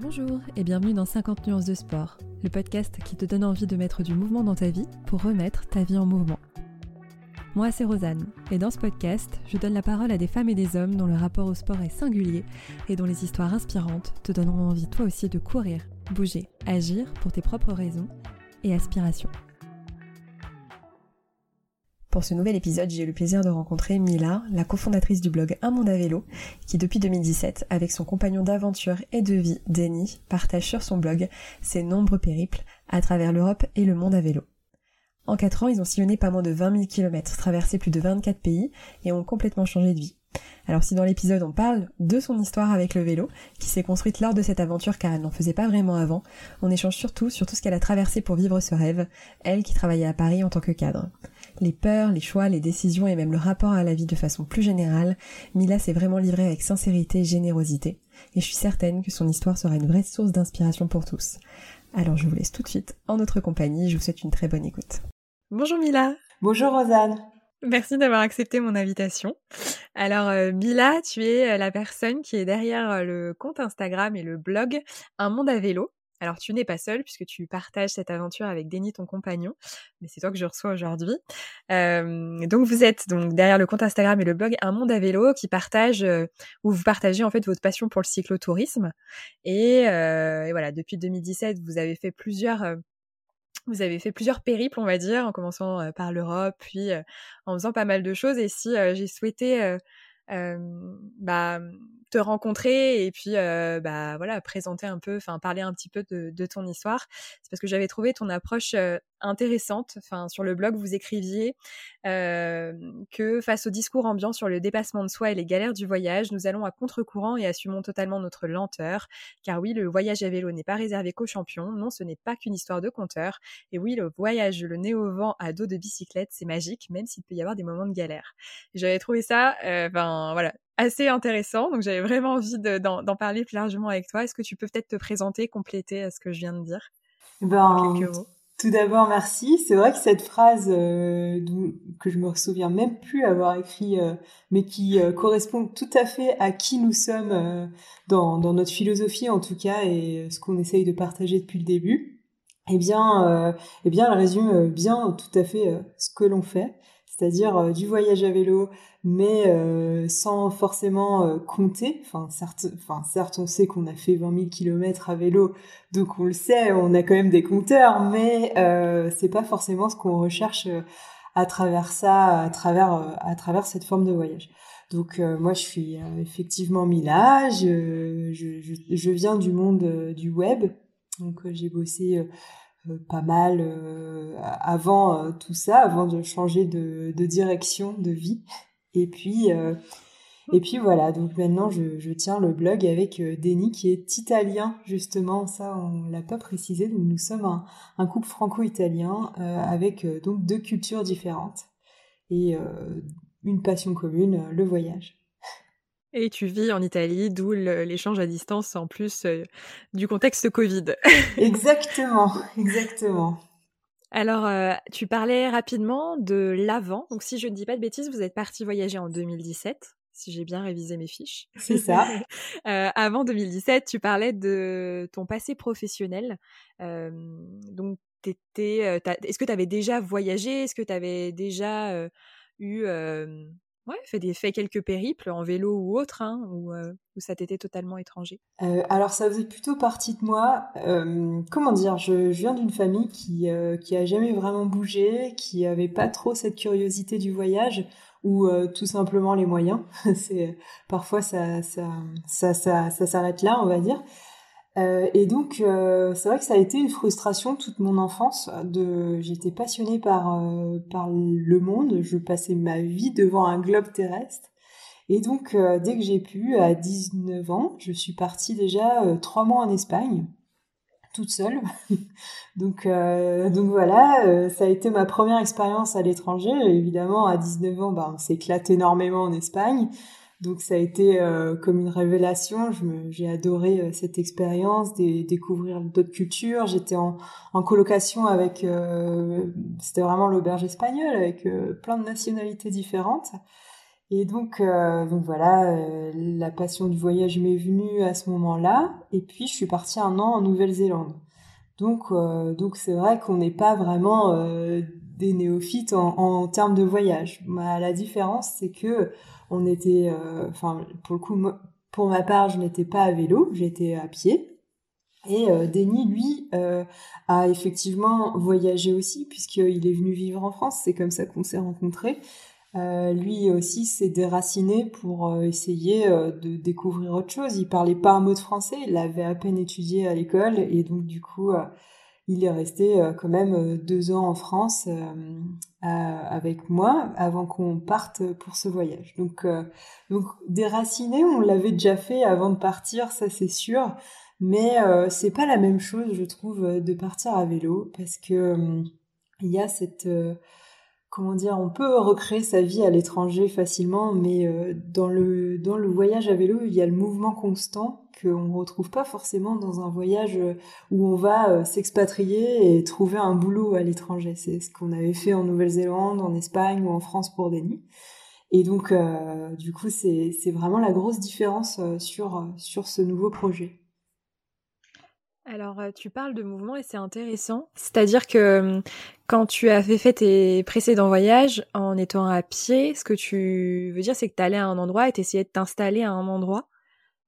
Bonjour et bienvenue dans 50 nuances de sport, le podcast qui te donne envie de mettre du mouvement dans ta vie pour remettre ta vie en mouvement. Moi, c'est Rosanne, et dans ce podcast, je donne la parole à des femmes et des hommes dont le rapport au sport est singulier et dont les histoires inspirantes te donneront envie toi aussi de courir, bouger, agir pour tes propres raisons et aspirations. Pour ce nouvel épisode, j'ai eu le plaisir de rencontrer Mila, la cofondatrice du blog Un monde à vélo, qui depuis 2017, avec son compagnon d'aventure et de vie, Denny, partage sur son blog ses nombreux périples à travers l'Europe et le monde à vélo. En 4 ans, ils ont sillonné pas moins de 20 000 km, traversé plus de 24 pays et ont complètement changé de vie. Alors si dans l'épisode on parle de son histoire avec le vélo, qui s'est construite lors de cette aventure car elle n'en faisait pas vraiment avant, on échange surtout sur tout ce qu'elle a traversé pour vivre ce rêve, elle qui travaillait à Paris en tant que cadre. Les peurs, les choix, les décisions et même le rapport à la vie de façon plus générale, Mila s'est vraiment livrée avec sincérité et générosité, et je suis certaine que son histoire sera une vraie source d'inspiration pour tous. Alors je vous laisse tout de suite en notre compagnie, je vous souhaite une très bonne écoute. Bonjour Mila Bonjour Rosanne Merci d'avoir accepté mon invitation. Alors, euh, Mila, tu es la personne qui est derrière euh, le compte Instagram et le blog Un monde à vélo. Alors, tu n'es pas seule puisque tu partages cette aventure avec Denis, ton compagnon, mais c'est toi que je reçois aujourd'hui. donc, vous êtes donc derrière le compte Instagram et le blog Un monde à vélo qui partage, où vous partagez en fait votre passion pour le cyclotourisme. Et, et voilà, depuis 2017, vous avez fait plusieurs vous avez fait plusieurs périples, on va dire, en commençant par l'Europe, puis en faisant pas mal de choses. Et si j'ai souhaité bah, te rencontrer et puis bah voilà présenter un peu, enfin parler un petit peu de, de ton histoire, c'est parce que j'avais trouvé ton approche intéressante. Enfin, sur le blog, vous écriviez euh, que face au discours ambiant sur le dépassement de soi et les galères du voyage, nous allons à contre-courant et assumons totalement notre lenteur. Car oui, le voyage à vélo n'est pas réservé qu'aux champions. Non, ce n'est pas qu'une histoire de compteur. Et oui, le voyage, le nez au vent à dos de bicyclette, c'est magique, même s'il peut y avoir des moments de galère. J'avais trouvé ça, enfin voilà, assez intéressant. Donc j'avais vraiment envie d'en parler plus largement avec toi. Est-ce que tu peux peut-être te présenter, compléter à ce que je viens de dire? Ben, tout d'abord, merci. C'est vrai que cette phrase euh, que je me souviens même plus avoir écrit, euh, mais qui euh, correspond tout à fait à qui nous sommes dans, dans, notre philosophie en tout cas et ce qu'on essaye de partager depuis le début, eh bien, eh bien, elle résume bien tout à fait ce que l'on fait c'est-à-dire euh, du voyage à vélo, mais euh, sans forcément euh, compter. Enfin certes, on sait qu'on a fait 20 000 km à vélo, donc on le sait, on a quand même des compteurs, mais c'est pas forcément ce qu'on recherche à travers ça, à travers, à travers cette forme de voyage. Donc moi je suis effectivement Mila, je, viens du monde du web, donc j'ai bossé pas mal euh, avant euh, tout ça, avant de changer de, direction de vie. Et puis, et puis voilà, donc maintenant je, tiens le blog avec Denis qui est italien justement, ça on l'a pas précisé, nous sommes un, un couple franco-italien avec donc deux cultures différentes et une passion commune, le voyage. Et tu vis en Italie, d'où l'échange à distance en plus euh, du contexte Covid. exactement, exactement. Alors, euh, tu parlais rapidement de l'avant. Donc, si je ne dis pas de bêtises, vous êtes parti voyager en 2017, si j'ai bien révisé mes fiches. C'est ça. euh, avant 2017, tu parlais de ton passé professionnel. Donc, est-ce que tu avais déjà voyagé? Est-ce que tu avais déjà eu Ouais, fait, fait quelques périples en vélo ou autre, hein, ou, euh, ça t'était totalement étranger euh, Alors ça faisait plutôt partie de moi. Euh, comment dire je, viens d'une famille qui qui a jamais vraiment bougé, qui avait pas trop cette curiosité du voyage ou tout simplement les moyens. Parfois ça ça ça ça, ça s'arrête là, on va dire. Euh, et donc, euh, c'est vrai que ça a été une frustration toute mon enfance. De, j'étais passionnée par euh, le monde. Je passais ma vie devant un globe terrestre. Et donc, dès que j'ai pu, à 19 ans, je suis partie déjà trois mois en Espagne, toute seule. donc, donc voilà, ça a été ma première expérience à l'étranger. Évidemment, à 19 ans, ben, on s'éclate énormément en Espagne. Donc ça a été euh, comme une révélation. J'ai adoré euh, cette expérience, découvrir d'autres cultures. J'étais en, en, colocation avec, euh, c'était vraiment l'auberge espagnole avec plein de nationalités différentes. Et donc, donc voilà, la passion du voyage m'est venue à ce moment-là. Et puis, je suis partie un an en Nouvelle-Zélande. Donc, donc c'est vrai qu'on n'est pas vraiment des néophytes en, termes de voyage. Bah, la différence, c'est que on était, enfin, pour le coup, pour ma part, je n'étais pas à vélo, j'étais à pied. Et euh, Denis, lui, euh, a effectivement voyagé aussi, puisqu'il est venu vivre en France, c'est comme ça qu'on s'est rencontrés. Euh, lui aussi s'est déraciné pour euh, essayer de découvrir autre chose. Il parlait pas un mot de français, il avait à peine étudié à l'école, et donc du coup, il est resté quand même deux ans en France avec moi avant qu'on parte pour ce voyage. Donc, donc déraciné, on l'avait déjà fait avant de partir, ça c'est sûr. Mais euh, c'est pas la même chose, je trouve, euh, de partir à vélo parce que euh, il y a cette euh, comment dire, on peut recréer sa vie à l'étranger facilement, mais dans le voyage à vélo, il y a le mouvement constant qu'on retrouve pas forcément dans un voyage où on va s'expatrier et trouver un boulot à l'étranger. C'est ce qu'on avait fait en Nouvelle-Zélande, en Espagne ou en France pour Denis. Et donc, du coup, c'est vraiment la grosse différence sur sur ce nouveau projet. Alors, tu parles de mouvement et c'est intéressant. C'est-à-dire que quand tu avais fait tes précédents voyages en étant à pied, ce que tu veux dire, c'est que tu allais à un endroit et tu essayais de t'installer à un endroit.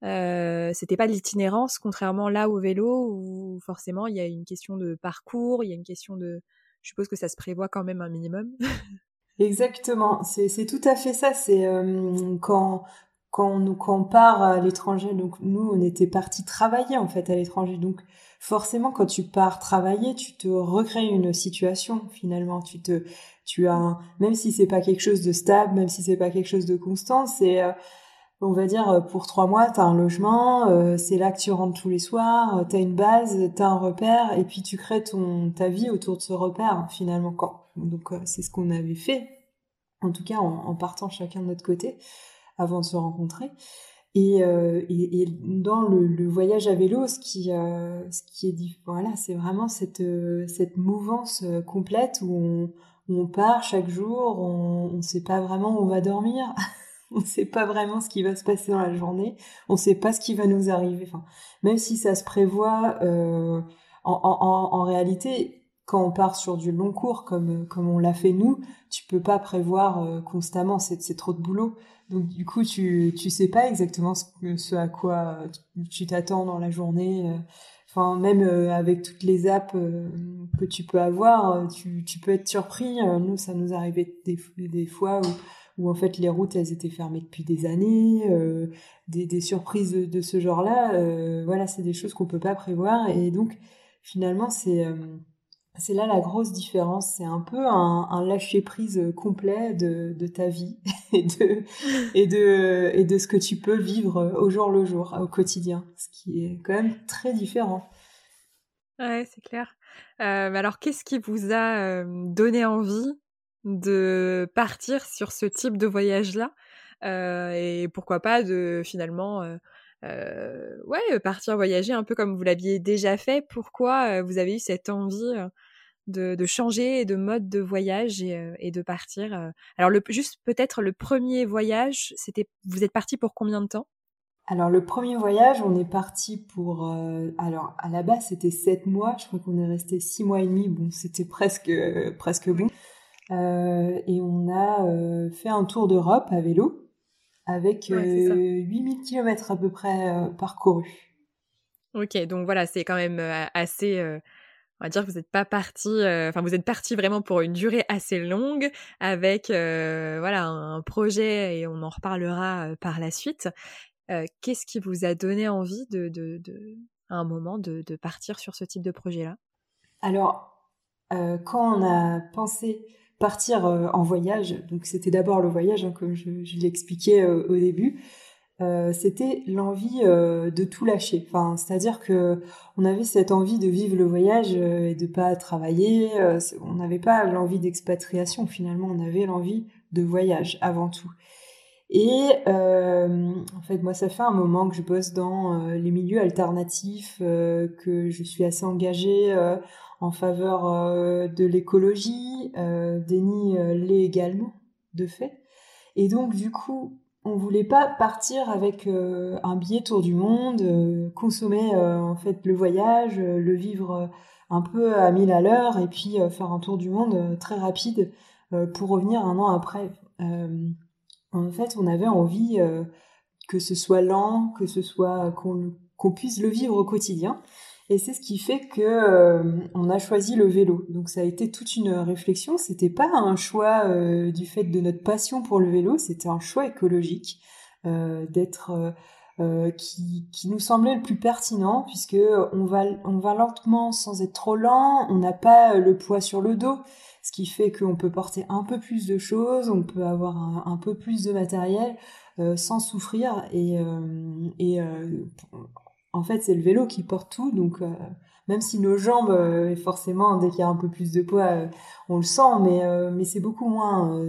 Euh, c'était pas de l'itinérance, contrairement là au vélo où forcément il y a une question de parcours, il y a une question de. Je suppose que ça se prévoit quand même un minimum. Exactement, c'est tout à fait ça. C'est quand quand on, quand on part à l'étranger, donc nous, on était partis travailler en fait à l'étranger. Donc forcément, quand tu pars travailler, tu te recrées une situation finalement. Tu te, tu as, même si c'est pas quelque chose de stable, même si c'est pas quelque chose de constant, c'est, euh, on va dire, euh, pour trois mois, tu as un logement, euh, c'est là que tu rentres tous les soirs, tu as une base, tu as un repère, et puis tu crées ton, ta vie autour de ce repère finalement. Quand, donc c'est ce qu'on avait fait, en tout cas en, partant chacun de notre côté avant de se rencontrer. Et, euh, et, dans le, voyage à vélo, ce qui, euh, ce qui est voilà, c'est vraiment cette, euh, cette mouvance euh, complète où on, on part chaque jour, on ne sait pas vraiment où on va dormir, on ne sait pas vraiment ce qui va se passer dans la journée, on ne sait pas ce qui va nous arriver. Enfin, même si ça se prévoit, euh, en, en, en réalité, quand on part sur du long cours comme comme on l'a fait nous, tu peux pas prévoir euh, constamment, c'est trop de boulot. Donc du coup, tu tu sais pas exactement ce, à quoi tu t'attends dans la journée. Enfin, même euh, avec toutes les apps que tu peux avoir, tu, tu peux être surpris. Nous, ça nous arrivait des, des fois où, où en fait les routes elles étaient fermées depuis des années, des, des surprises de, de ce genre-là. voilà, c'est des choses qu'on peut pas prévoir et donc finalement c'est c'est là la grosse différence. C'est un peu un, lâcher-prise complet de, ta vie et de, et, de, et de ce que tu peux vivre au jour le jour, au quotidien, ce qui est quand même très différent. Ouais, c'est clair. Euh, alors, qu'est-ce qui vous a euh, donné envie de partir sur ce type de voyage-là euh, Et pourquoi pas de finalement ouais, partir voyager un peu comme vous l'aviez déjà fait. Pourquoi vous avez eu cette envie de, changer de mode de voyage et, de partir Alors, le, juste peut-être le premier voyage, c'était vous êtes parti pour combien de temps? Alors le premier voyage, on est parti pour... alors à la base c'était sept mois, je crois qu'on est resté six mois et demi, bon c'était presque, presque bon. Et on a fait un tour d'Europe à vélo avec 8000 km à peu près parcourus. Ok, donc voilà, c'est quand même assez on va dire que vous n'êtes pas parti, euh, enfin vous êtes parti vraiment pour une durée assez longue avec euh, voilà un projet et on en reparlera euh, par la suite. Qu'est-ce qui vous a donné envie de, de, de à un moment de, de, partir sur ce type de projet-là? Alors quand on a pensé partir en voyage, donc c'était d'abord le voyage hein, comme je, je l'expliquais au début. Euh, c'était l'envie euh, de tout lâcher. Enfin, c'est-à-dire que on avait cette envie de vivre le voyage euh, et de pas travailler. on n'avait pas l'envie d'expatriation finalement, on avait l'envie de voyage avant tout. Et en fait, moi, ça fait un moment que je bosse dans les milieux alternatifs, que je suis assez engagée en faveur de l'écologie. Denis l'est également, de fait. Et donc du coup, on voulait pas partir avec un billet tour du monde, consommer en fait le voyage, le vivre un peu à mille à l'heure et puis faire un tour du monde très rapide pour revenir un an après. en fait, on avait envie que ce soit lent, que ce soit qu'on puisse le vivre au quotidien. Et c'est ce qui fait que euh, on a choisi le vélo. Donc ça a été toute une réflexion. C'était pas un choix euh, du fait de notre passion pour le vélo, c'était un choix écologique euh, d'être qui, qui, nous semblait le plus pertinent puisque on va on va lentement sans être trop lent. On n'a pas le poids sur le dos, ce qui fait qu'on peut porter un peu plus de choses, on peut avoir un, un peu plus de matériel sans souffrir et, et en fait, c'est le vélo qui porte tout. Donc, euh, même si nos jambes, euh, forcément, dès qu'il y a un peu plus de poids, euh, on le sent, mais, mais c'est beaucoup moins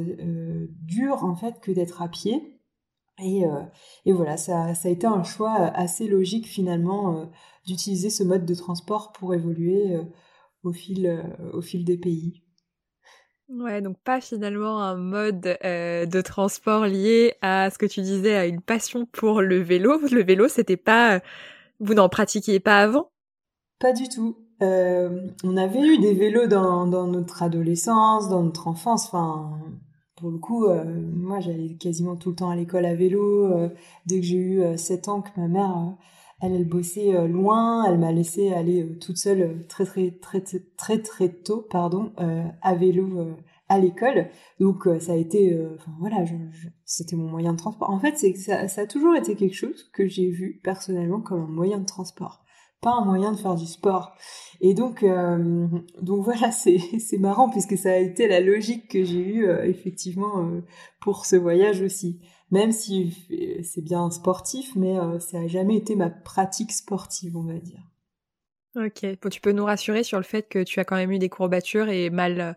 dur, en fait, que d'être à pied. Et, et voilà, ça, ça, a été un choix assez logique, finalement, d'utiliser ce mode de transport pour évoluer au, fil, au fil des pays. Ouais, donc pas finalement un mode de transport lié à ce que tu disais, à une passion pour le vélo. Le vélo, c'était pas vous n'en pratiquiez pas avant? Pas du tout. Euh, on avait eu des vélos dans, notre adolescence, dans notre enfance. Enfin, pour le coup, euh, moi, j'allais quasiment tout le temps à l'école à vélo. Euh, dès que j'ai eu 7 ans, que ma mère, elle, elle bossait loin, elle m'a laissé aller toute seule très, très, très, très, très, très tôt, pardon, à vélo à l'école. Donc euh, ça a été, euh, voilà, c'était mon moyen de transport. En fait, c'est ça, ça, a toujours été quelque chose que j'ai vu personnellement comme un moyen de transport, pas un moyen de faire du sport. Et donc, euh, donc voilà, c'est marrant puisque ça a été la logique que j'ai eue effectivement pour ce voyage aussi. Même si c'est bien sportif, mais ça a jamais été ma pratique sportive, on va dire. Ok, bon, tu peux nous rassurer sur le fait que tu as quand même eu des courbatures et mal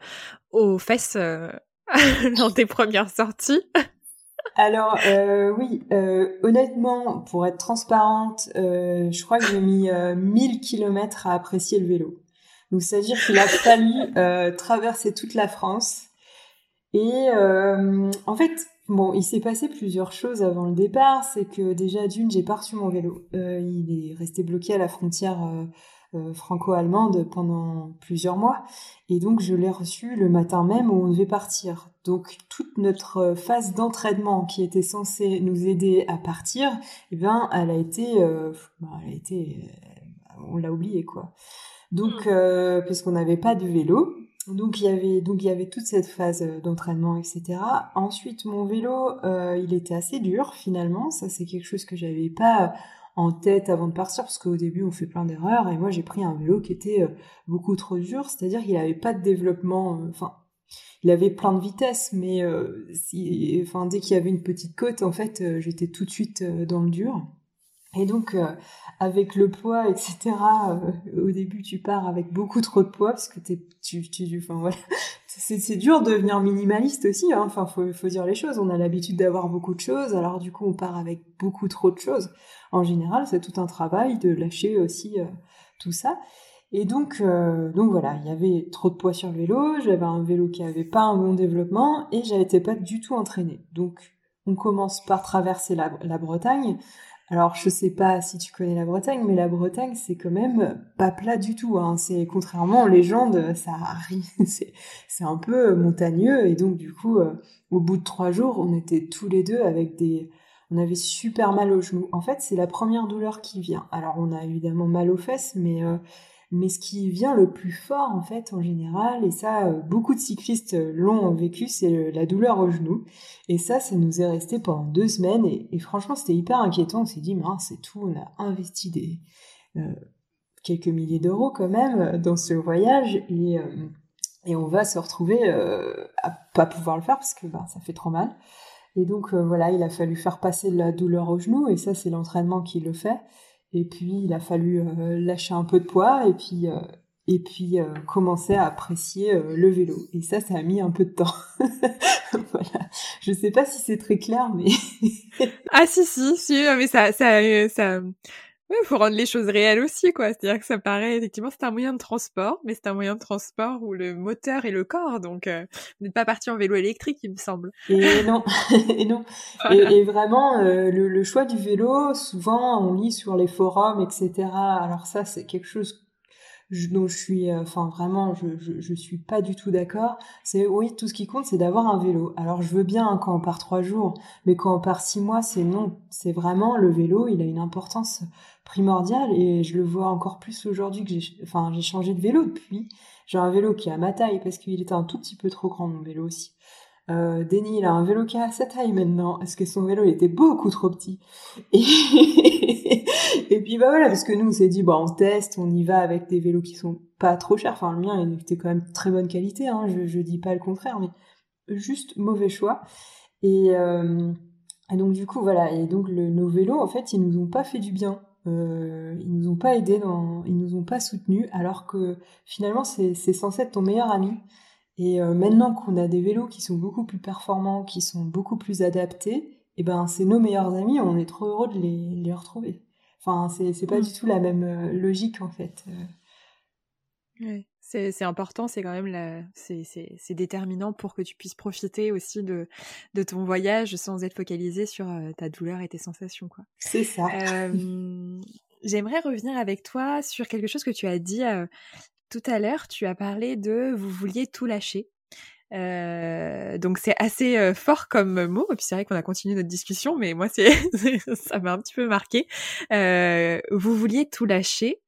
aux fesses euh, dans tes premières sorties. Alors euh, oui, honnêtement, pour être transparente, je crois que j'ai mis 1000 kilomètres à apprécier le vélo. Donc c'est-à-dire qu'il a fallu traverser toute la France. Et en fait, bon, il s'est passé plusieurs choses avant le départ. C'est que déjà d'une, j'ai pas reçu mon vélo. il est resté bloqué à la frontière euh, franco-allemande pendant plusieurs mois. Et donc, je l'ai reçu le matin même où on devait partir. Donc, toute notre phase d'entraînement qui était censée nous aider à partir, eh bien, elle a été, euh, bah, elle a été, euh, on l'a oublié quoi. Donc, euh, parce qu'on n'avait pas de vélo, donc il y avait donc il y avait toute cette phase d'entraînement etc. Ensuite mon vélo euh, il était assez dur finalement ça c'est quelque chose que j'avais pas en tête avant de partir parce qu'au début on fait plein d'erreurs et moi j'ai pris un vélo qui était euh, beaucoup trop dur, c'est-à-dire qu'il n'avait pas de développement, euh, enfin il avait plein de vitesse mais euh, enfin dès qu'il y avait une petite côte en fait j'étais tout de suite dans le dur. Et donc, avec le poids, etc., au début, tu pars avec beaucoup trop de poids parce que t'es, tu, tu, enfin voilà, c'est dur de devenir minimaliste aussi. Hein. Enfin, faut, faut dire les choses. On a l'habitude d'avoir beaucoup de choses, alors du coup, on part avec beaucoup trop de choses. En général, c'est tout un travail de lâcher aussi euh, tout ça. Et donc, euh, donc voilà, il y avait trop de poids sur le vélo. J'avais un vélo qui avait pas un bon développement et j'étais pas du tout entraînée. Donc, on commence par traverser la Bretagne. Alors, je sais pas si tu connais la Bretagne, mais la Bretagne, c'est quand même pas plat du tout. Hein. C'est contrairement aux légendes, ça c'est un peu montagneux. Et donc, du coup, euh, au bout de trois jours, on était tous les deux avec des, on avait super mal aux genoux. En fait, c'est la première douleur qui vient. Alors, on a évidemment mal aux fesses, mais euh, mais ce qui vient le plus fort, en fait, en général, et ça, euh, beaucoup de cyclistes l'ont vécu, c'est la douleur au genou. Et ça, ça nous est resté pendant deux semaines. Et, franchement, c'était hyper inquiétant. On s'est dit, mince, c'est tout. On a investi des euh, quelques milliers d'euros quand même euh, dans ce voyage. Et, et on va se retrouver à pas pouvoir le faire parce que ben, ça fait trop mal. Et donc, voilà, il a fallu faire passer la douleur au genou. Et ça, c'est l'entraînement qui le fait. Et puis, il a fallu euh, lâcher un peu de poids et puis, euh, et puis euh, commencer à apprécier le vélo. Et ça, ça a mis un peu de temps. voilà. Je sais pas si c'est très clair, mais... ah si, si, si, mais ça... il faut rendre les choses réelles aussi, quoi. C'est-à-dire que ça paraît, effectivement, c'est un moyen de transport, mais c'est un moyen de transport où le moteur est le corps. Donc, euh, vous n'êtes pas parti en vélo électrique, il me semble. Et non, et non. Et, vraiment, euh, le, choix du vélo, souvent, on lit sur les forums, etc. Alors ça, c'est quelque chose dont je suis, euh, enfin vraiment, je, je, je, suis pas du tout d'accord. C'est oui, tout ce qui compte, c'est d'avoir un vélo. Alors je veux bien hein, quand on part trois jours, mais quand on part six mois, c'est non. C'est vraiment le vélo, il a une importance primordiale et je le vois encore plus aujourd'hui que j'ai, enfin j'ai changé de vélo depuis. J'ai un vélo qui est à ma taille parce qu'il était un tout petit peu trop grand mon vélo aussi. Euh, Denis, il a un vélo qui a sa taille maintenant, parce que son vélo il était beaucoup trop petit. Et, puis bah voilà, parce que nous on s'est dit, bah on teste, on y va avec des vélos qui sont pas trop chers. Enfin le mien il était quand même très bonne qualité, hein, je, je dis pas le contraire, mais juste mauvais choix. Et, euh, et donc du coup voilà, et donc le, nos vélos en fait ils nous ont pas fait du bien. Euh, ils nous ont pas aidés, dans, ils nous ont pas soutenus, alors que finalement c'est censé être ton meilleur ami. Et euh, maintenant qu'on a des vélos qui sont beaucoup plus performants, qui sont beaucoup plus adaptés, et eh ben c'est nos meilleurs amis, on est trop heureux de les, les retrouver. Enfin, c'est pas mm. du tout la même euh, logique en fait. Euh. Ouais. C'est important, c'est quand même la, c'est déterminant pour que tu puisses profiter aussi de, de ton voyage sans être focalisé sur ta douleur et tes sensations. quoi. C'est ça. J'aimerais revenir avec toi sur quelque chose que tu as dit tout à l'heure, tu as parlé de vous vouliez tout lâcher. Euh, donc c'est assez euh, fort comme mot. Et puis c'est vrai qu'on a continué notre discussion, mais moi c'est ça m'a un petit peu marqué. Euh, vous vouliez tout lâcher.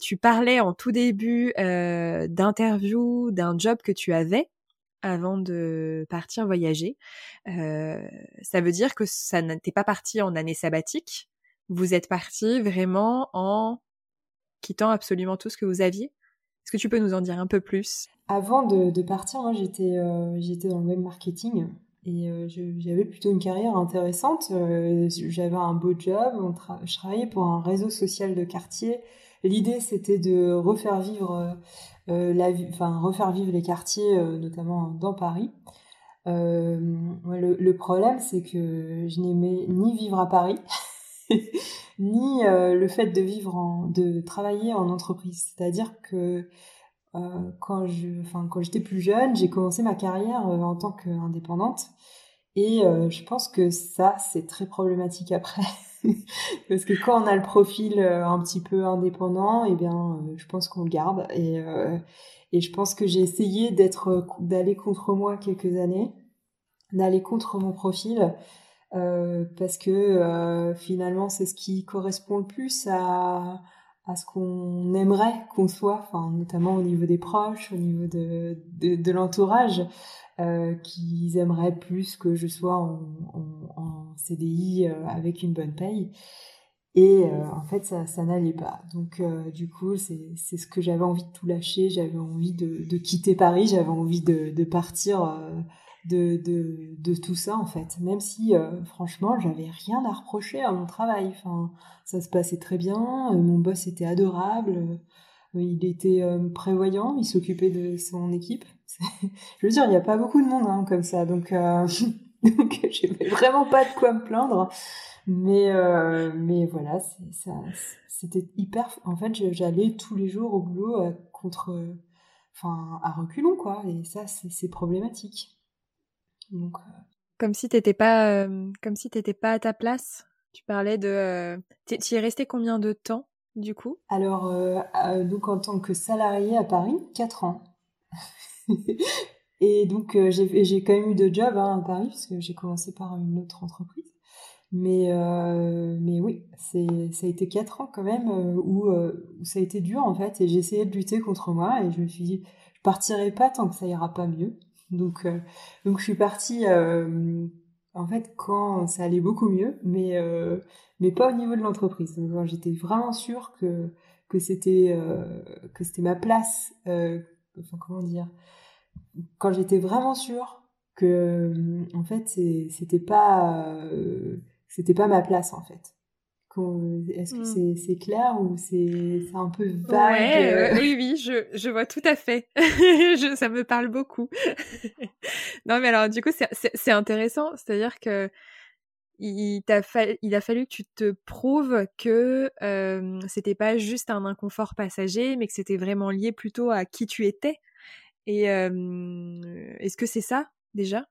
tu parlais en tout début d'interview d'un job que tu avais avant de partir voyager. ça veut dire que ça n'était pas parti en année sabbatique. Vous êtes parti vraiment en quittant absolument tout ce que vous aviez? Est-ce que tu peux nous en dire un peu plus? Avant de, partir, j'étais euh, j'étais dans le web marketing et euh, j'avais plutôt une carrière intéressante. Euh, j'avais un beau job, je travaillais pour un réseau social de quartier. L'idée c'était de refaire vivre la, refaire vivre les quartiers, notamment dans Paris. Le, problème c'est que je n'aimais ni vivre à Paris. ni euh, le fait de vivre en, de travailler en entreprise. C'est-à-dire que euh, quand je, enfin quand j'étais plus jeune, j'ai commencé ma carrière euh, en tant qu'indépendante et je pense que ça c'est très problématique après. Parce que quand on a le profil un petit peu indépendant, eh bien, je pense qu'on le garde. Et, et je pense que j'ai essayé d'être, d'aller contre moi quelques années, d'aller contre mon profil, euh, parce que euh, finalement c'est ce qui correspond le plus à, à ce qu'on aimerait qu'on soit, enfin, notamment au niveau des proches, au niveau de, de, l'entourage, euh, qu'ils aimeraient plus que je sois en, CDI euh, avec une bonne paye. Et en fait, ça, n'allait pas. Donc, du coup, c'est ce que j'avais envie de tout lâcher. J'avais envie de, de, quitter Paris. J'avais envie de partir de, tout ça en fait. Même si euh, franchement j'avais rien à reprocher à mon travail. Enfin, ça se passait très bien, euh, mon boss était adorable, euh, il était prévoyant, il s'occupait de son équipe. Je veux dire, il n'y a pas beaucoup de monde hein, comme ça, donc, donc j'avais vraiment pas de quoi me plaindre. Mais, mais voilà, c'était hyper. En fait, j'allais tous les jours au boulot contre. Enfin, à reculons, quoi. Et ça, c'est problématique. Donc, euh, comme si t'étais pas, euh, comme si t'étais pas à ta place. Tu parlais de, euh, tu es resté combien de temps du coup? Alors, donc en tant que salarié à Paris, 4 ans. Et donc j'ai quand même eu de job hein, à Paris puisque j'ai commencé par une autre entreprise. Mais mais oui, c'est ça a été 4 ans quand même où, où, ça a été dur en fait et j'ai essayé de lutter contre moi et je me suis dit je partirai pas tant que ça ira pas mieux. Donc, euh, donc je suis partie euh, en fait quand ça allait beaucoup mieux, mais euh, pas au niveau de l'entreprise. Quand j'étais vraiment sûre que que c'était que c'était ma place. enfin comment dire Quand j'étais vraiment sûre que en fait c'était pas c'était pas ma place en fait. Est-ce que mmh. c'est clair ou c'est un peu vague euh? Oui, oui, je, je, vois tout à fait. je, ça me parle beaucoup. non, mais alors du coup, c'est intéressant. C'est-à-dire que il, a il a fallu que tu te prouves que euh, c'était pas juste un inconfort passager, mais que c'était vraiment lié plutôt à qui tu étais. Et est-ce que c'est ça déjà?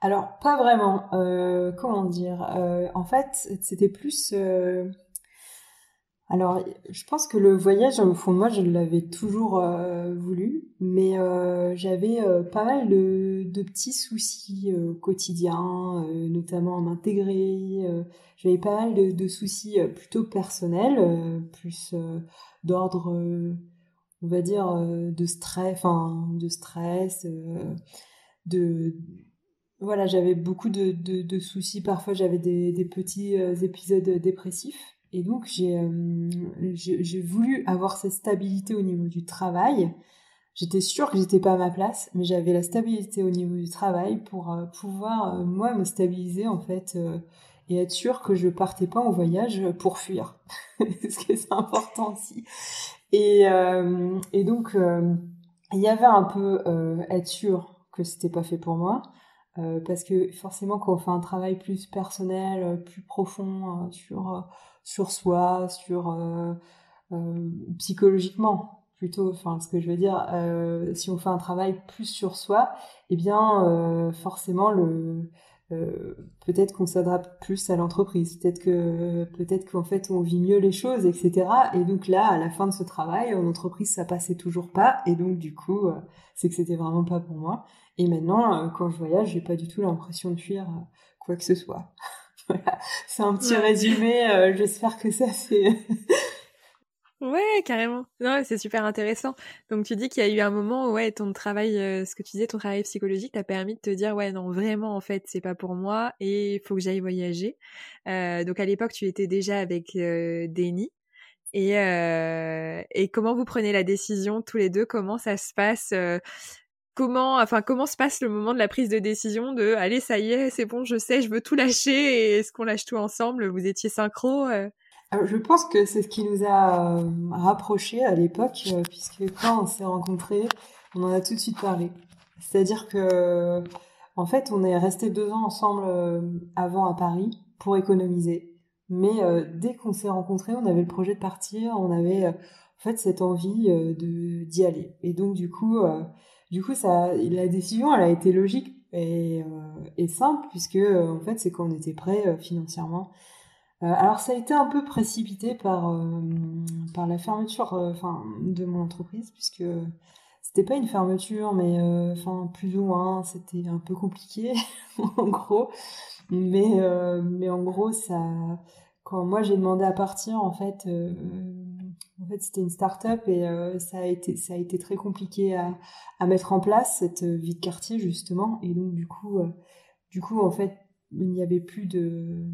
Alors pas vraiment. Euh, comment dire En fait, c'était plus alors, je pense que le voyage, au fond moi, je l'avais toujours euh, voulu, mais euh, j'avais euh, pas mal de, petits soucis quotidiens, notamment à m'intégrer. j'avais pas mal de, de soucis plutôt personnels, plus d'ordre, on va dire, de stress, enfin, de stress, de voilà, j'avais beaucoup de, de, soucis. Parfois, j'avais des, petits épisodes dépressifs. Et donc, euh, j'ai voulu avoir cette stabilité au niveau du travail. J'étais sûre que j'étais pas à ma place, mais j'avais la stabilité au niveau du travail pour euh, pouvoir, euh, moi, me stabiliser, en fait, et être sûre que je partais pas en voyage pour fuir. Parce que c'est important aussi. Et, et donc, il y avait un peu être sûr que c'était pas fait pour moi. Parce que forcément, quand on fait un travail plus personnel, plus profond sur sur soi, sur euh, euh, psychologiquement plutôt. Enfin, ce que je veux dire, euh, si on fait un travail plus sur soi, eh bien, forcément, le peut-être qu'on s'adapte plus à l'entreprise, peut-être que peut-être qu'en fait on vit mieux les choses, etc. Et donc là, à la fin de ce travail, en entreprise, ça passait toujours pas, et donc du coup, c'est que c'était vraiment pas pour moi. Et maintenant, quand je voyage, j'ai pas du tout l'impression de fuir quoi que ce soit. c'est un petit résumé. Euh, j'espère que ça fait. Ouais, carrément. Non, c'est super intéressant. Donc tu dis qu'il y a eu un moment où ouais, ton travail, euh, ce que tu disais, ton travail psychologique t'a permis de te dire ouais non vraiment en fait c'est pas pour moi et il faut que j'aille voyager. Euh, donc à l'époque tu étais déjà avec Denny. Et, et comment vous prenez la décision tous les deux? Comment ça se passe comment, enfin, comment se passe le moment de la prise de décision de, allez, ça y est, c'est bon, je sais, je veux tout lâcher et est-ce qu'on lâche tout ensemble? Vous étiez synchro euh? Je pense que c'est ce qui nous a euh, rapprochés à l'époque, euh, puisque quand on s'est rencontrés, on en a tout de suite parlé. C'est-à-dire que, en fait, on est resté deux ans ensemble avant à Paris pour économiser. Mais dès qu'on s'est rencontrés, on avait le projet de partir, on avait en fait cette envie de d'y aller. Et donc du coup, du coup, ça, la décision, elle a été logique et, euh, simple puisque euh, en fait, c'est qu'on était prêt euh, financièrement. Alors, ça a été un peu précipité par par la fermeture, enfin, de mon entreprise puisque c'était pas une fermeture, mais plus ou moins, c'était un peu compliqué en gros. Mais mais en gros, ça, quand moi j'ai demandé à partir, en fait en fait, c'était une start-up et euh, ça, a été, ça a été très compliqué à, à, mettre en place, cette euh, vie de quartier, justement. Et donc, du coup, euh, du coup en fait, il n'y avait plus de.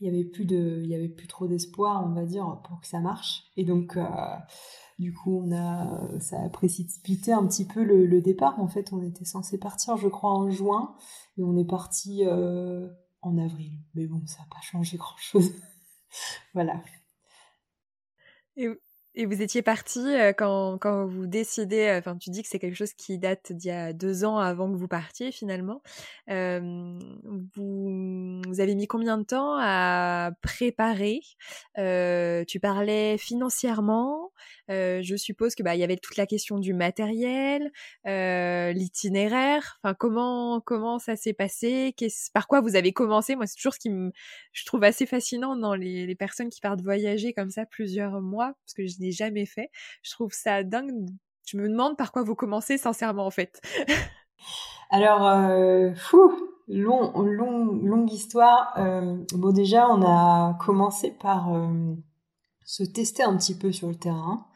Il y avait plus de, il y avait plus trop d'espoir, on va dire, pour que ça marche. Et donc, du coup, on a, ça a précipité un petit peu le, départ. En fait, on était censé partir, je crois, en juin, et on est parti en avril. Mais bon, ça n'a pas changé grand-chose. voilà. Et, et vous étiez parti euh, quand, quand vous décidez, euh, enfin tu dis que c'est quelque chose qui date d'il y a deux ans avant que vous partiez finalement. Euh, vous, vous, avez mis combien de temps à préparer? Euh, Tu parlais financièrement. Euh, je suppose que bah il y avait toute la question du matériel, l'itinéraire. Enfin comment comment ça s'est passé? Par quoi vous avez commencé? Moi c'est toujours ce qui me je trouve assez fascinant dans les, personnes qui partent voyager comme ça plusieurs mois parce que je jamais fait. Je trouve ça dingue. Je me demande par quoi vous commencez sincèrement en fait. Alors, euh, fou, long, long, longue histoire. Euh, bon, déjà, on a commencé par euh, se tester un petit peu sur le terrain.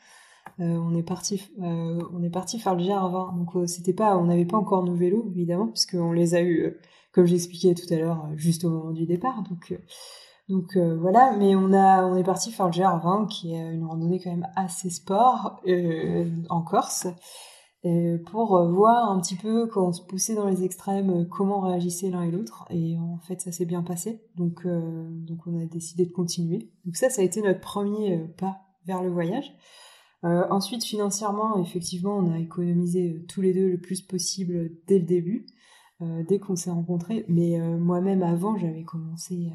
On est parti, on est parti faire le GR20. Donc, c'était pas, on n'avait pas encore nos vélos évidemment, puisqu'on les a eu, comme j'expliquais tout à l'heure, juste au moment du départ. Donc donc euh, voilà, mais on est parti faire le GR20 qui est une randonnée quand même assez sport euh, en Corse pour euh, voir un petit peu quand on se poussait dans les extrêmes comment réagissaient l'un et l'autre et en fait ça s'est bien passé donc donc on a décidé de continuer. Donc ça ça a été notre premier pas vers le voyage. Ensuite financièrement effectivement on a économisé tous les deux le plus possible dès le début. dès qu'on s'est rencontrés. Mais moi-même avant, j'avais commencé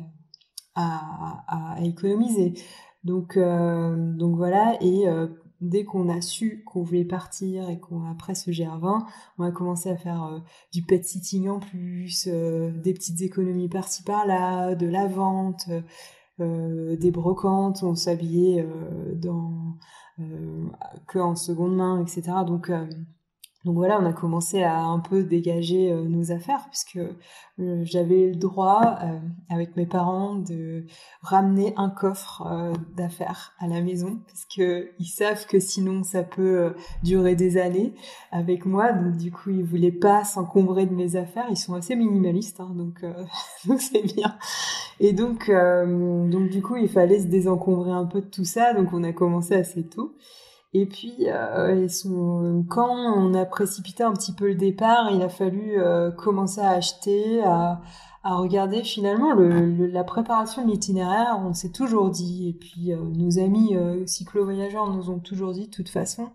à, économiser. Donc, donc voilà, et dès qu'on a su qu'on voulait partir et qu'on après ce GR20, on a commencé à faire du pet sitting en plus, des petites économies par-ci par-là, de la vente, des brocantes, on s'habillait dans que en seconde main, etc. Donc donc voilà, on a commencé à un peu dégager euh, nos affaires puisque euh, j'avais le droit euh, avec mes parents de ramener un coffre d'affaires à la maison parce que ils savent que sinon ça peut durer des années avec moi. Donc du coup, ils voulaient pas s'encombrer de mes affaires. Ils sont assez minimalistes, hein, donc donc c'est bien. Et donc donc du coup, il fallait se désencombrer un peu de tout ça. Donc on a commencé assez tôt. Et puis, euh, quand on a précipité un petit peu le départ, il a fallu euh, commencer à acheter, à, à regarder finalement le, la préparation de l'itinéraire. On s'est toujours dit, et puis euh, nos amis euh, cyclo-voyageurs nous ont toujours dit, de toute façon,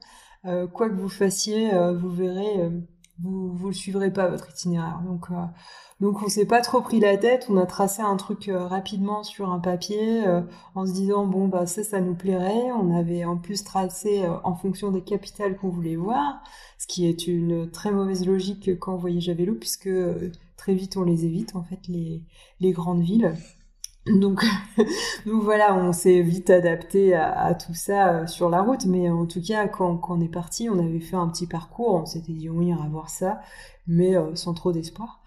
quoi que vous fassiez, vous verrez, vous vous le suivrez pas votre itinéraire. Donc donc on s'est pas trop pris la tête, on a tracé un truc euh, rapidement sur un papier euh, en se disant bon bah ça ça nous plairait. On avait en plus tracé euh, en fonction des capitales qu'on voulait voir, ce qui est une très mauvaise logique quand on voyage à vélo puisque très vite on les évite en fait les, les grandes villes. Donc, voilà, on s'est vite adapté à, tout ça sur la route, mais en tout cas, quand, on est parti, on avait fait un petit parcours, on s'était dit on ira voir ça, mais sans trop d'espoir.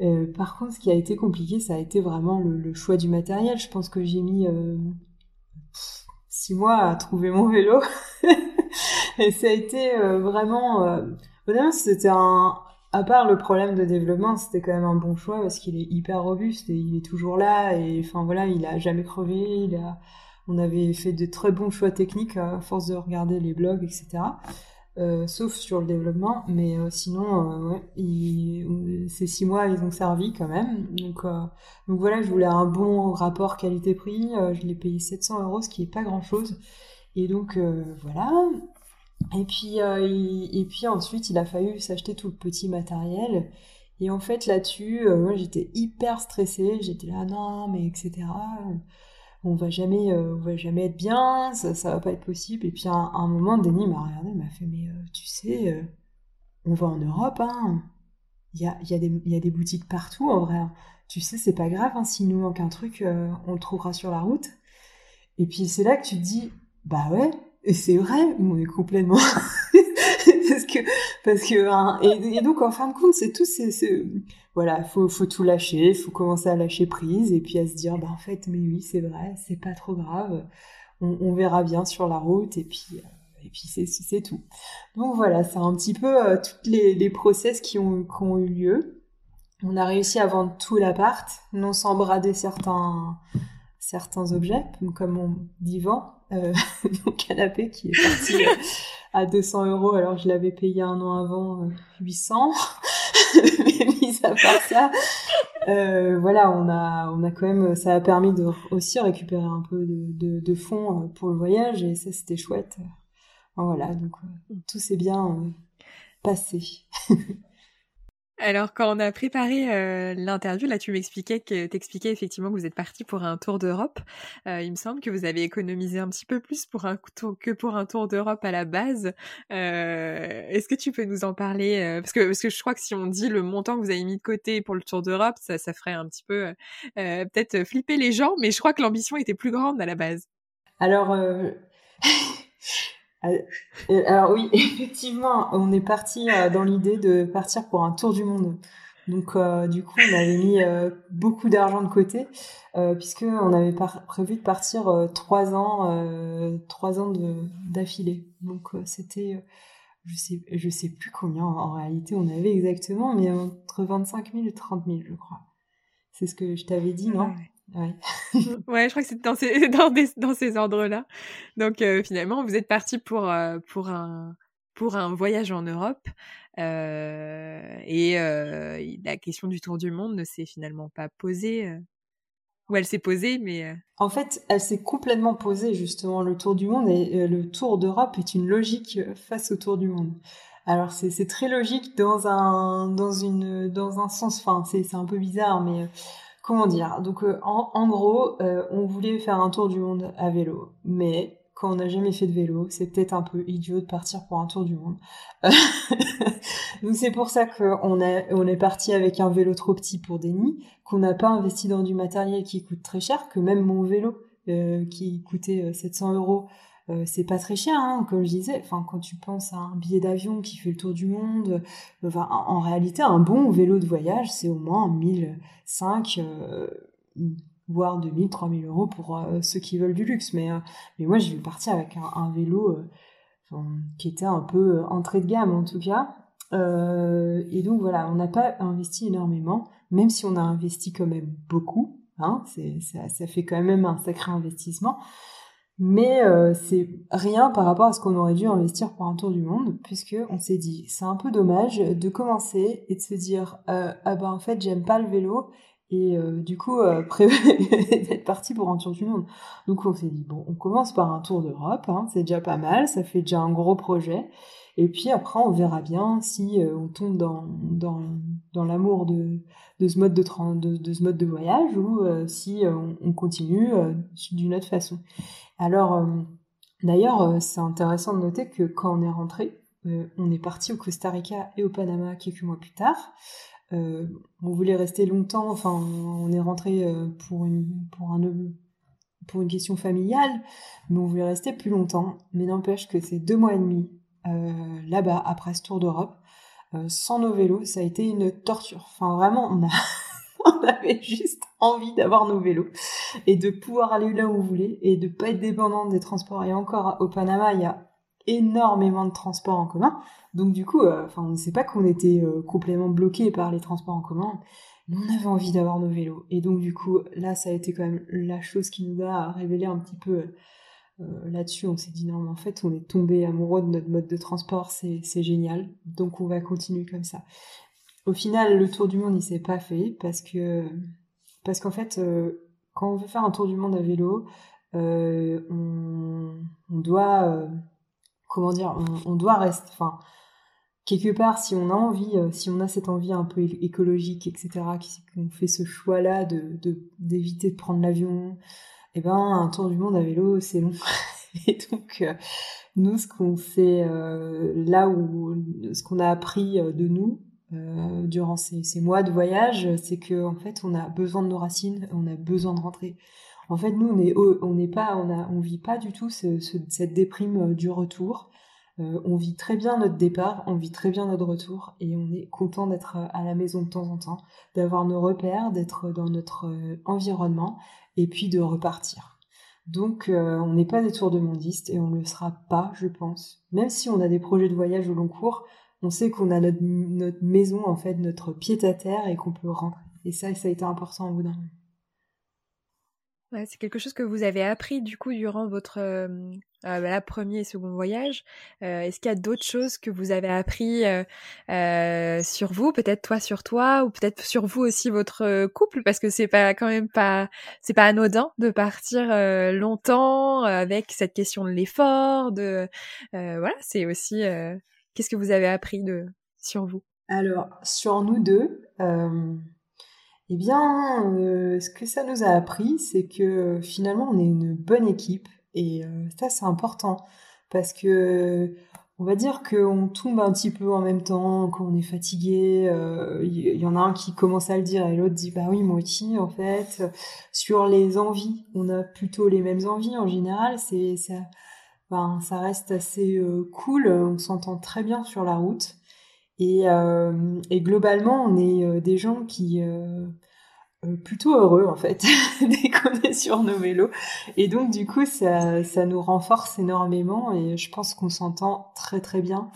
Euh, par contre, ce qui a été compliqué, ça a été vraiment le, choix du matériel. Je pense que j'ai mis euh, six mois à trouver mon vélo. et ça a été euh, vraiment... c'était un... À part le problème de développement, c'était quand même un bon choix parce qu'il est hyper robuste et il est toujours là. Et enfin voilà, il a jamais crevé. On avait fait de très bons choix techniques à force de regarder les blogs, etc. Euh, sauf sur le développement, mais euh, sinon, euh, ces six mois, ils ont servi quand même. Donc, donc voilà, je voulais un bon rapport qualité-prix. je l'ai payé 700 euros, ce qui est pas grand-chose. Et donc voilà. Et puis, et, puis ensuite, il a fallu s'acheter tout le petit matériel. Et en fait, là-dessus, moi, j'étais hyper stressée. J'étais là, non, mais etc on va jamais, euh, on va jamais être bien, ça, ça va pas être possible. Et puis à un, moment, Denis m'a regardé, m'a fait, mais euh, tu sais, euh, on va en Europe, hein. Il y a, y, a y a, des boutiques partout, en vrai. Hein. Tu sais, c'est pas grave, hein, s'il nous manque un truc, on le trouvera sur la route. Et puis c'est là que tu te dis, bah ouais, et c'est vrai, on est complètement parce que parce que hein, et, donc en fin de compte c'est tout c'est voilà faut faut tout lâcher faut commencer à lâcher prise et puis à se dire bah en fait mais oui c'est vrai c'est pas trop grave. On, verra bien sur la route et puis euh, et puis c'est tout. Donc voilà c'est un petit peu euh, toutes les, les process qui ont qui ont eu lieu. On a réussi à vendre tout l'appart non sans brader certains certains objets comme mon divan euh, mon canapé qui est parti euh, à 200 euros alors je l'avais payé un an avant 800 euh, mais mis à part ça euh, voilà on a on a quand même ça a permis de aussi récupérer un peu de, de, fonds pour le voyage et ça c'était chouette. Voilà donc tout s'est bien passé Alors, quand on a préparé euh, l'interview, là, tu m'expliquais que t'expliquais effectivement que vous êtes parti pour un tour d'Europe. Euh, il me semble que vous avez économisé un petit peu plus pour un tour que pour un tour d'Europe à la base. Euh, Est-ce que tu peux nous en parler euh, Parce que parce que je crois que si on dit le montant que vous avez mis de côté pour le tour d'Europe, ça, ça ferait un petit peu peut-être flipper les gens. Mais je crois que l'ambition était plus grande à la base. Alors. Euh, alors oui, effectivement, on est parti euh, dans l'idée de partir pour un tour du monde. Donc euh, du coup, on avait mis beaucoup d'argent de côté puisque on avait prévu de partir trois ans, trois ans d'affilée. Donc c'était, je sais, je sais plus combien en réalité on avait exactement, mais entre 25 000 et 30 000, je crois. C'est ce que je t'avais dit, non? Ouais. Ouais, je crois que c'est dans ces, dans, dans ces ordres-là. Donc euh, finalement, vous êtes parti pour, euh, pour, un, pour un voyage en Europe. Euh, et la question du tour du monde ne s'est finalement pas posée. Ou elle s'est posée, mais... En fait, elle s'est complètement posée, justement, le tour du monde. Et le tour d'Europe est une logique face au tour du monde. Alors c'est très logique dans un dans une dans un sens. Enfin c'est un peu bizarre, mais comment dire Donc euh, en, gros, euh, on voulait faire un tour du monde à vélo, mais quand on n'a jamais fait de vélo, c'est peut-être un peu idiot de partir pour un tour du monde. Donc c'est pour ça qu'on on est parti avec un vélo trop petit pour des nids, qu'on n'a pas investi dans du matériel qui coûte très cher, que même mon vélo qui coûtait 700 euros euh, c'est pas très cher, hein, comme je disais. Enfin, quand tu penses à un billet d'avion qui fait le tour du monde, enfin, en, réalité, un bon vélo de voyage, c'est au moins 1005, euh, voire 2000, 3000 euros pour euh, ceux qui veulent du luxe. Mais, euh, mais moi, je vais partir avec un, vélo qui était un peu entrée de gamme, en tout cas. et donc voilà, on n'a pas investi énormément, même si on a investi quand même beaucoup. Hein, c'est, ça, ça fait quand même un sacré investissement. Mais euh, c'est rien par rapport à ce qu'on aurait dû investir pour un tour du monde, puisque on s'est dit c'est un peu dommage de commencer et de se dire euh, ah ben en fait j'aime pas le vélo et euh, du coup euh, d'être parti pour un tour du monde. Donc on s'est dit bon on commence par un tour d'Europe, hein, c'est déjà pas mal, ça fait déjà un gros projet. Et puis après on verra bien si euh, on tombe dans dans, dans l'amour de de ce mode de, de, de ce mode de voyage ou si on, on continue d'une autre façon. Alors, euh, d'ailleurs, euh, c'est intéressant de noter que quand on est rentré, euh, on est parti au Costa Rica et au Panama quelques mois plus tard. on voulait rester longtemps, enfin, on est rentré pour une, pour un, pour une question familiale, mais on voulait rester plus longtemps. Mais n'empêche que ces deux mois et demi là-bas, après ce tour d'Europe, sans nos vélos, ça a été une torture. Enfin, vraiment, on a, on avait juste envie d'avoir nos vélos et de pouvoir aller là où on voulait et de pas être dépendant des transports. Et encore au Panama, il y a énormément de transports en commun. Donc du coup, euh, on ne sait pas qu'on était euh, complètement bloqué par les transports en commun. Mais on avait envie d'avoir nos vélos. Et donc du coup, là, ça a été quand même la chose qui nous a révélé un petit peu euh, là-dessus. On s'est dit non, mais en fait, on est tombé amoureux de notre mode de transport. C'est génial. Donc on va continuer comme ça. Au final, le tour du monde, il s'est pas fait parce que parce qu'en fait, euh, quand on veut faire un tour du monde à vélo, euh, on, doit euh, comment dire, on, doit rester, enfin quelque part, si on a envie, si on a cette envie un peu écologique, etc., qu'on fait ce choix-là de d'éviter de, prendre l'avion, eh ben un tour du monde à vélo, c'est long. Et donc, nous, ce qu'on sait, là où, ce qu'on a appris de nous, euh, durant ces, mois de voyage, c'est que en fait on a besoin de nos racines, on a besoin de rentrer. En fait, nous on est on n'est pas on vit pas du tout ce, ce, cette déprime euh, du retour. Euh, on vit très bien notre départ, on vit très bien notre retour et on est content d'être à la maison de temps en temps, d'avoir nos repères, d'être dans notre environnement et puis de repartir. Donc on n'est pas des tours de mondistes et on ne le sera pas, je pense. Même si on a des projets de voyage au long cours, on sait qu'on a notre, maison, en fait, notre pied à terre et qu'on peut rentrer. Et ça, ça a été important au bout d'un moment. Ouais, c'est quelque chose que vous avez appris du coup durant votre euh, euh premier et second voyage. Euh, Est-ce qu'il y a d'autres choses que vous avez appris euh, sur vous, peut-être toi sur toi, ou peut-être sur vous aussi votre couple, parce que c'est pas quand même pas c'est pas anodin de partir longtemps avec cette question de l'effort, de voilà, c'est aussi Qu'est-ce que vous avez appris de, sur vous? Alors, sur nous deux, euh, eh bien, euh, ce que ça nous a appris, c'est que finalement, on est une bonne équipe. Et euh, ça, c'est important. Parce que, on va dire qu'on tombe un petit peu en même temps, qu'on est fatigué. Il y, en a un qui commence à le dire et l'autre dit, bah oui, moi aussi, en fait. Sur les envies, on a plutôt les mêmes envies en général. C'est ben, ça reste assez euh, cool, on s'entend très bien sur la route. Et, euh, et globalement, on est euh, des gens qui plutôt heureux en fait dès qu'on est sur nos vélos. Et donc du coup, ça, ça nous renforce énormément et je pense qu'on s'entend très très bien.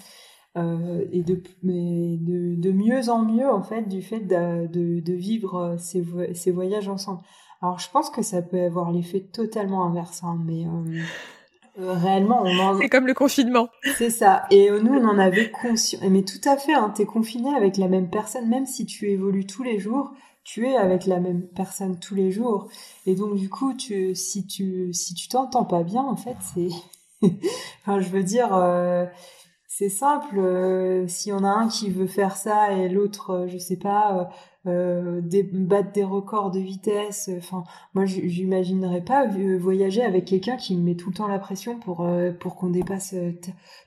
Euh, et de, mais de, de, mieux en mieux en fait du fait de, de, vivre ces, voyages ensemble. Alors je pense que ça peut avoir l'effet totalement inverse, hein, mais euh, réellement, on en... C'est comme le confinement. C'est ça. Et euh, nous, on en avait conscience. Mais tout à fait, hein, t'es confiné avec la même personne, même si tu évolues tous les jours, tu es avec la même personne tous les jours. Et donc, du coup, tu, si tu, si tu t'entends pas bien, en fait, c'est, enfin, je veux dire, euh, c'est simple. Euh, si on a un qui veut faire ça et l'autre, euh, je sais pas, euh, des, battre des records de vitesse. Enfin, moi, j'imaginerais pas voyager avec quelqu'un qui me met tout le temps la pression pour pour qu'on dépasse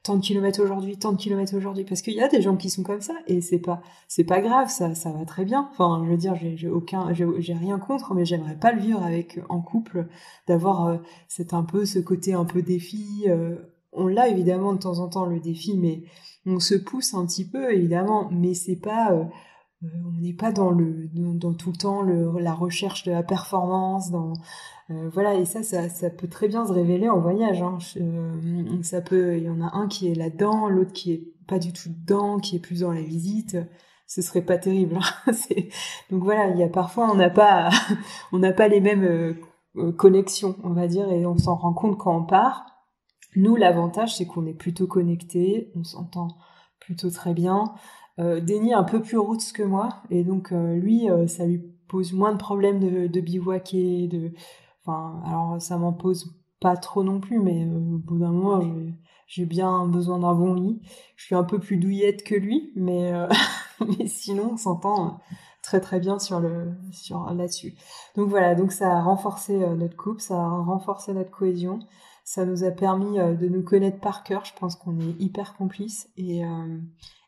tant de kilomètres aujourd'hui, tant de kilomètres aujourd'hui. Parce qu'il y a des gens qui sont comme ça et c'est pas c'est pas grave, ça ça va très bien. Enfin, je veux dire, j'ai aucun j'ai rien contre, mais j'aimerais pas le vivre avec en couple, d'avoir c'est un peu ce côté un peu défi on l'a évidemment de temps en temps le défi, mais on se pousse un petit peu évidemment, mais c'est pas, euh, euh, on n'est pas dans le, dans, tout le temps la recherche de la performance, dans euh, voilà et ça, ça, peut très bien se révéler en voyage. Hein. ça peut, il y en a un qui est là-dedans, l'autre qui est pas du tout dedans, qui est plus dans la visite. Ce serait pas terrible. Hein. Donc voilà, il y a parfois on n'a pas, on n'a pas les mêmes connexions, on va dire, et on s'en rend compte quand on part. Nous, l'avantage, c'est qu'on est plutôt connecté, on s'entend plutôt très bien. Euh, Denis un peu plus route que moi, et donc euh, lui, euh, ça lui pose moins de problèmes de, de bivouaquer, de... Enfin, alors ça m'en pose pas trop non plus, mais euh, au bout d'un moment, j'ai bien besoin d'un bon lit. Je suis un peu plus douillette que lui, mais, mais sinon, on s'entend très très bien sur le sur là-dessus. Donc voilà, donc ça a renforcé notre couple, ça a renforcé notre cohésion. Ça nous a permis euh, de nous connaître par cœur. Je pense qu'on est hyper complices et, euh,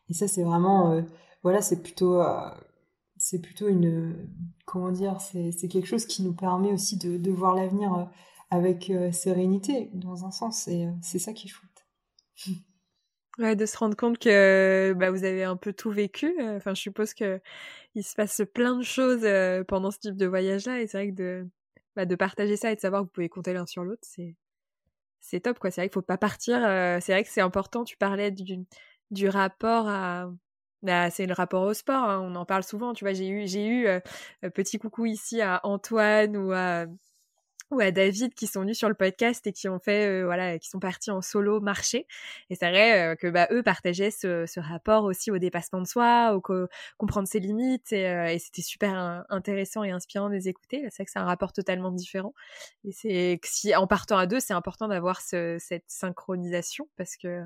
et ça c'est vraiment euh, voilà c'est plutôt c'est plutôt une comment dire c'est quelque chose qui nous permet aussi de, de voir l'avenir avec sérénité dans un sens et c'est ça qui est chouette. Ouais, de se rendre compte que bah, vous avez un peu tout vécu. Enfin, je suppose que il se passe plein de choses pendant ce type de voyage-là, et c'est vrai que de, bah, de partager ça et de savoir que vous pouvez compter l'un sur l'autre, c'est c'est top quoi. C'est vrai qu'il faut pas partir. Euh, c'est vrai que c'est important. Tu parlais du, du rapport à bah, c'est le rapport au sport. Hein, on en parle souvent. Tu vois, j'ai eu j'ai eu euh, petit coucou ici à Antoine ou à ou à David qui sont venus sur le podcast et qui ont fait euh, voilà qui sont partis en solo marché et c'est vrai euh, que bah eux partageaient ce, ce, rapport aussi au dépassement de soi au comprendre ses limites et, euh, et c'était super intéressant et inspirant de les écouter. C'est vrai que c'est un rapport totalement différent. Et c'est si en partant à deux c'est important d'avoir ce, cette synchronisation parce que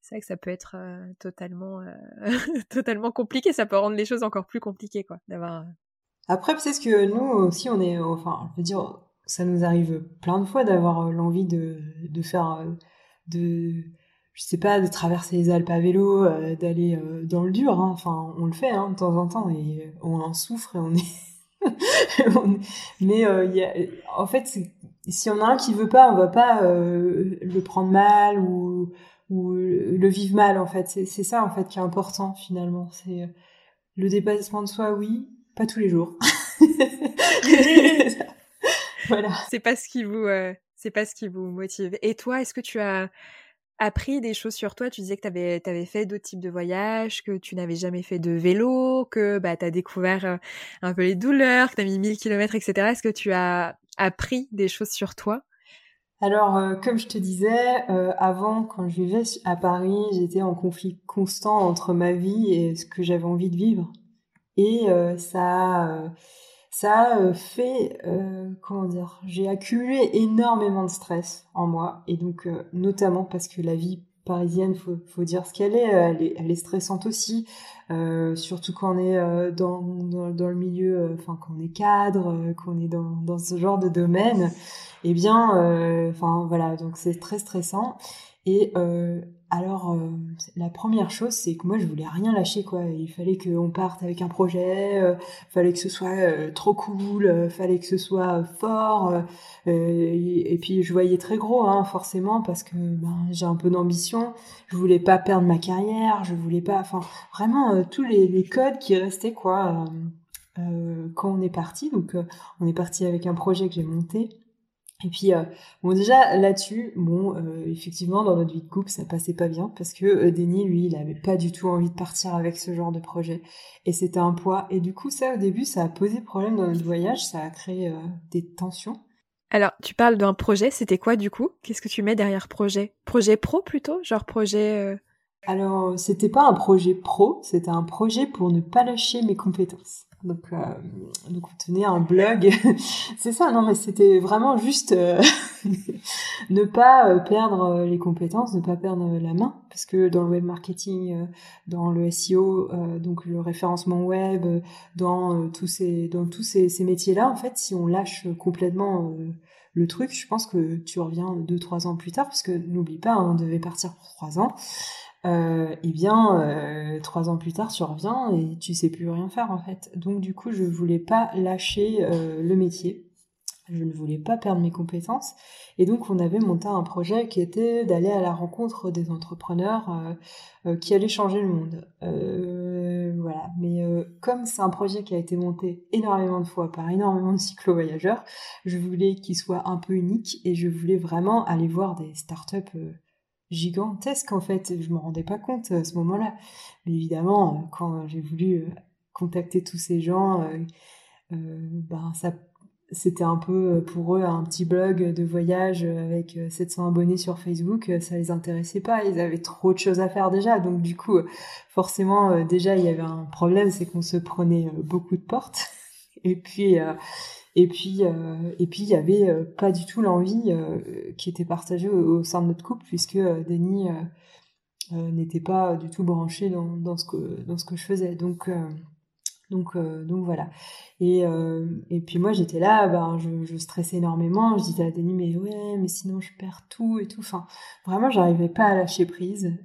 c'est vrai que ça peut être totalement totalement compliqué. Ça peut rendre les choses encore plus compliquées quoi d'avoir après peut-être que nous aussi on est enfin je veux dire ça nous arrive plein de fois d'avoir euh, l'envie de, de faire euh, de je sais pas de traverser les Alpes à vélo euh, d'aller dans le dur hein. enfin on le fait hein, de temps en temps et on en souffre et on est mais il y a... en fait si on a un qui veut pas on va pas le prendre mal ou ou le vivre mal en fait. C'est ça en fait qui est important finalement. C'est le dépassement de soi oui pas tous les jours voilà. C'est pas ce qui vous, euh, c'est pas ce qui vous motive. Et toi, est-ce que tu as appris des choses sur toi? Tu disais que tu avais, avais, fait d'autres types de voyages, que tu n'avais jamais fait de vélo, que bah, tu as découvert euh, un peu les douleurs, que tu as mis 1000 km, etc. Est-ce que tu as appris des choses sur toi? Alors, euh, comme je te disais, avant, quand je vivais à Paris, j'étais en conflit constant entre ma vie et ce que j'avais envie de vivre. Et ça, ça euh, fait, euh, comment dire, j'ai accumulé énormément de stress en moi, et donc euh, notamment parce que la vie parisienne, faut, faut dire ce qu'elle est, elle est, stressante aussi, surtout quand on est dans, dans, dans, le milieu, enfin quand on est cadre, qu'on est dans, dans ce genre de domaine, eh bien, enfin voilà, donc c'est très stressant. Et alors, euh, la première chose, c'est que moi, je voulais rien lâcher, quoi. Il fallait qu'on parte avec un projet, euh, fallait que ce soit euh, trop cool, euh, fallait que ce soit fort. Et, puis, je voyais très gros, hein, forcément, parce que ben, j'ai un peu d'ambition. Je voulais pas perdre ma carrière, je voulais pas, enfin, vraiment tous les, les, codes qui restaient, quoi. quand on est parti, donc on est parti avec un projet que j'ai monté et puis, euh, bon, déjà là-dessus, bon, euh, effectivement, dans notre vie de couple, ça passait pas bien parce que euh, Denis, lui, il avait pas du tout envie de partir avec ce genre de projet. Et c'était un poids. Et du coup, ça, au début, ça a posé problème dans notre voyage, ça a créé des tensions. Alors, tu parles d'un projet, c'était quoi du coup? Qu'est-ce que tu mets derrière projet? Projet pro plutôt? Genre projet. Alors, c'était pas un projet pro, c'était un projet pour ne pas lâcher mes compétences. Donc, euh, donc on tenait un blog. c'est ça, non, mais c'était vraiment juste. Euh, ne pas perdre les compétences, ne pas perdre la main, parce que dans le web marketing, dans le SEO, donc le référencement web, dans tous ces dans tous ces, ces métiers-là, en fait, si on lâche complètement le truc, je pense que tu reviens deux trois ans plus tard, parce que n'oublie pas, hein, on devait partir pour trois ans. Euh, eh bien, euh, trois ans plus tard, tu reviens et tu sais plus rien faire en fait. Donc du coup, je voulais pas lâcher euh, le métier. Je ne voulais pas perdre mes compétences. Et donc, on avait monté un projet qui était d'aller à la rencontre des entrepreneurs qui allaient changer le monde. voilà. Mais comme c'est un projet qui a été monté énormément de fois par énormément de cyclo-voyageurs, je voulais qu'il soit un peu unique et je voulais vraiment aller voir des startups gigantesque en fait. Je me rendais pas compte à ce moment-là. Mais évidemment, euh, quand j'ai voulu euh, contacter tous ces gens, euh, ben ça c'était un peu pour eux un petit blog de voyage avec 700 abonnés sur Facebook, ça les intéressait pas, ils avaient trop de choses à faire déjà, donc du coup forcément déjà il y avait un problème, c'est qu'on se prenait beaucoup de portes, et puis et puis, euh, et puis il y avait euh, pas du tout l'envie euh, qui était partagée au, sein de notre couple, puisque Denis n'était pas du tout branché dans, dans, ce que dans ce que je faisais. Donc donc, donc voilà. Et, et puis moi j'étais là, ben, je, stressais énormément. Je disais à Denis mais ouais, mais sinon je perds tout et tout. Enfin, vraiment j'arrivais pas à lâcher prise.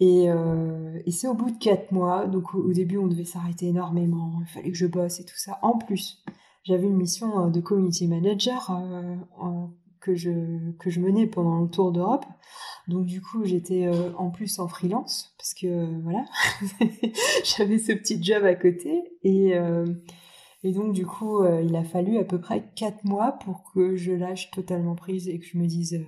Et, et c'est au bout de quatre mois, donc au début on devait s'arrêter énormément, il fallait que je bosse et tout ça. En plus, j'avais une mission euh, de community manager euh, que je que je menais pendant le tour d'Europe. Donc du coup, j'étais euh, en plus en freelance parce que voilà, j'avais ce petit job à côté et et donc du coup, il a fallu à peu près quatre mois pour que je lâche totalement prise et que je me dise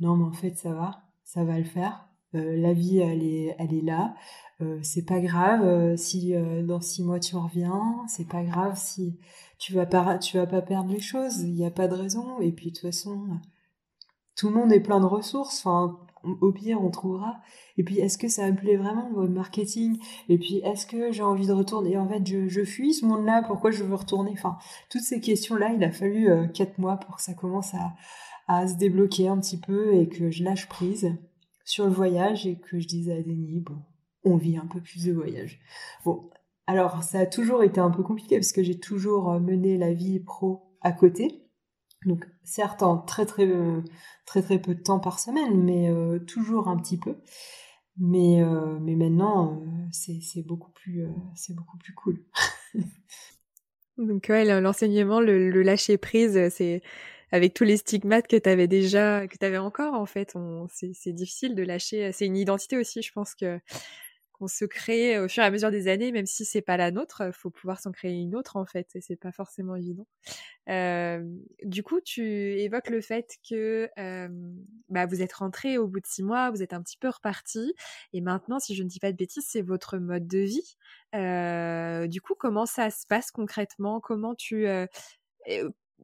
non mais en fait ça va, ça va le faire. la vie elle est elle est là. C'est pas grave si dans six mois tu reviens. C'est pas grave si tu vas pas, tu vas pas perdre les choses, il n'y a pas de raison. Et puis de toute façon, tout le monde est plein de ressources. Enfin, au pire, on trouvera. Et puis, est-ce que ça me plaît vraiment le marketing? Et puis, est-ce que j'ai envie de retourner? En fait, je, fuis ce monde-là. Pourquoi je veux retourner? Enfin, toutes ces questions-là, il a fallu euh, quatre mois pour que ça commence à, à se débloquer un petit peu et que je lâche prise sur le voyage et que je dise à Denis, bon, on vit un peu plus de voyage. Bon, alors, ça a toujours été un peu compliqué parce que j'ai toujours euh, mené la vie pro à côté. Donc, certes, en très très euh, très très peu de temps par semaine, mais euh, toujours un petit peu. Mais mais maintenant, c'est beaucoup plus c'est beaucoup plus cool. Donc ouais, l'enseignement, le, lâcher prise, c'est avec tous les stigmates que tu avais déjà, que tu avais encore en fait, c'est difficile de lâcher. C'est une identité aussi, je pense que qu'on se crée au fur et à mesure des années, même si c'est pas la nôtre, faut pouvoir s'en créer une autre en fait, et c'est pas forcément évident. Du coup, tu évoques le fait que euh, bah, vous êtes rentré au bout de six mois, vous êtes un petit peu reparti, et maintenant, si je ne dis pas de bêtises, c'est votre mode de vie. Du coup, comment ça se passe concrètement? Comment tu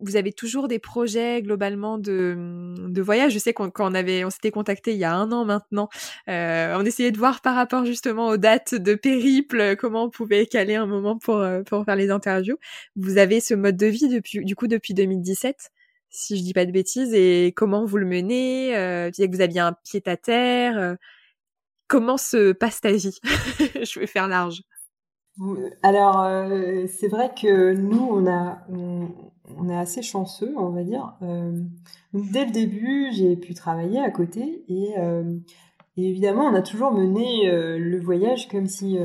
vous avez toujours des projets globalement de, de voyage. Je sais qu'on quand on avait, on s'était contacté il y a un an maintenant. Euh, on essayait de voir par rapport justement aux dates de périple comment on pouvait caler un moment pour euh, pour faire les interviews. Vous avez ce mode de vie depuis du coup depuis 2017, si je dis pas de bêtises. Et comment vous le menez euh, Tu disais que vous aviez un pied à terre. Euh, comment se passe ta vie? Je vais faire large. Alors, euh, c'est vrai que nous, on, a, on, est assez chanceux, on va dire. Euh, dès le début, j'ai pu travailler à côté et, euh, évidemment, on a toujours mené le voyage comme si,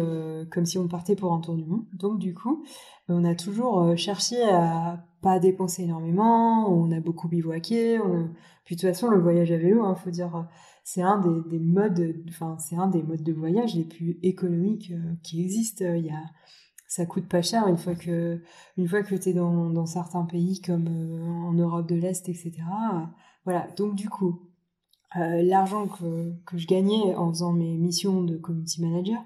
comme si on partait pour un tour du monde. Donc, du coup, on a toujours cherché à pas dépenser énormément. On a beaucoup bivouaqué. De toute façon, le voyage à vélo, il hein, faut dire c'est un des, modes, enfin c'est un des modes de voyage les plus économiques euh, qui existent. Il y a, ça coûte pas cher une fois que une fois que tu es dans, certains pays comme euh, en Europe de l'Est, etc. Voilà. Donc du coup, euh, l'argent que, que je gagnais en faisant mes missions de community manager,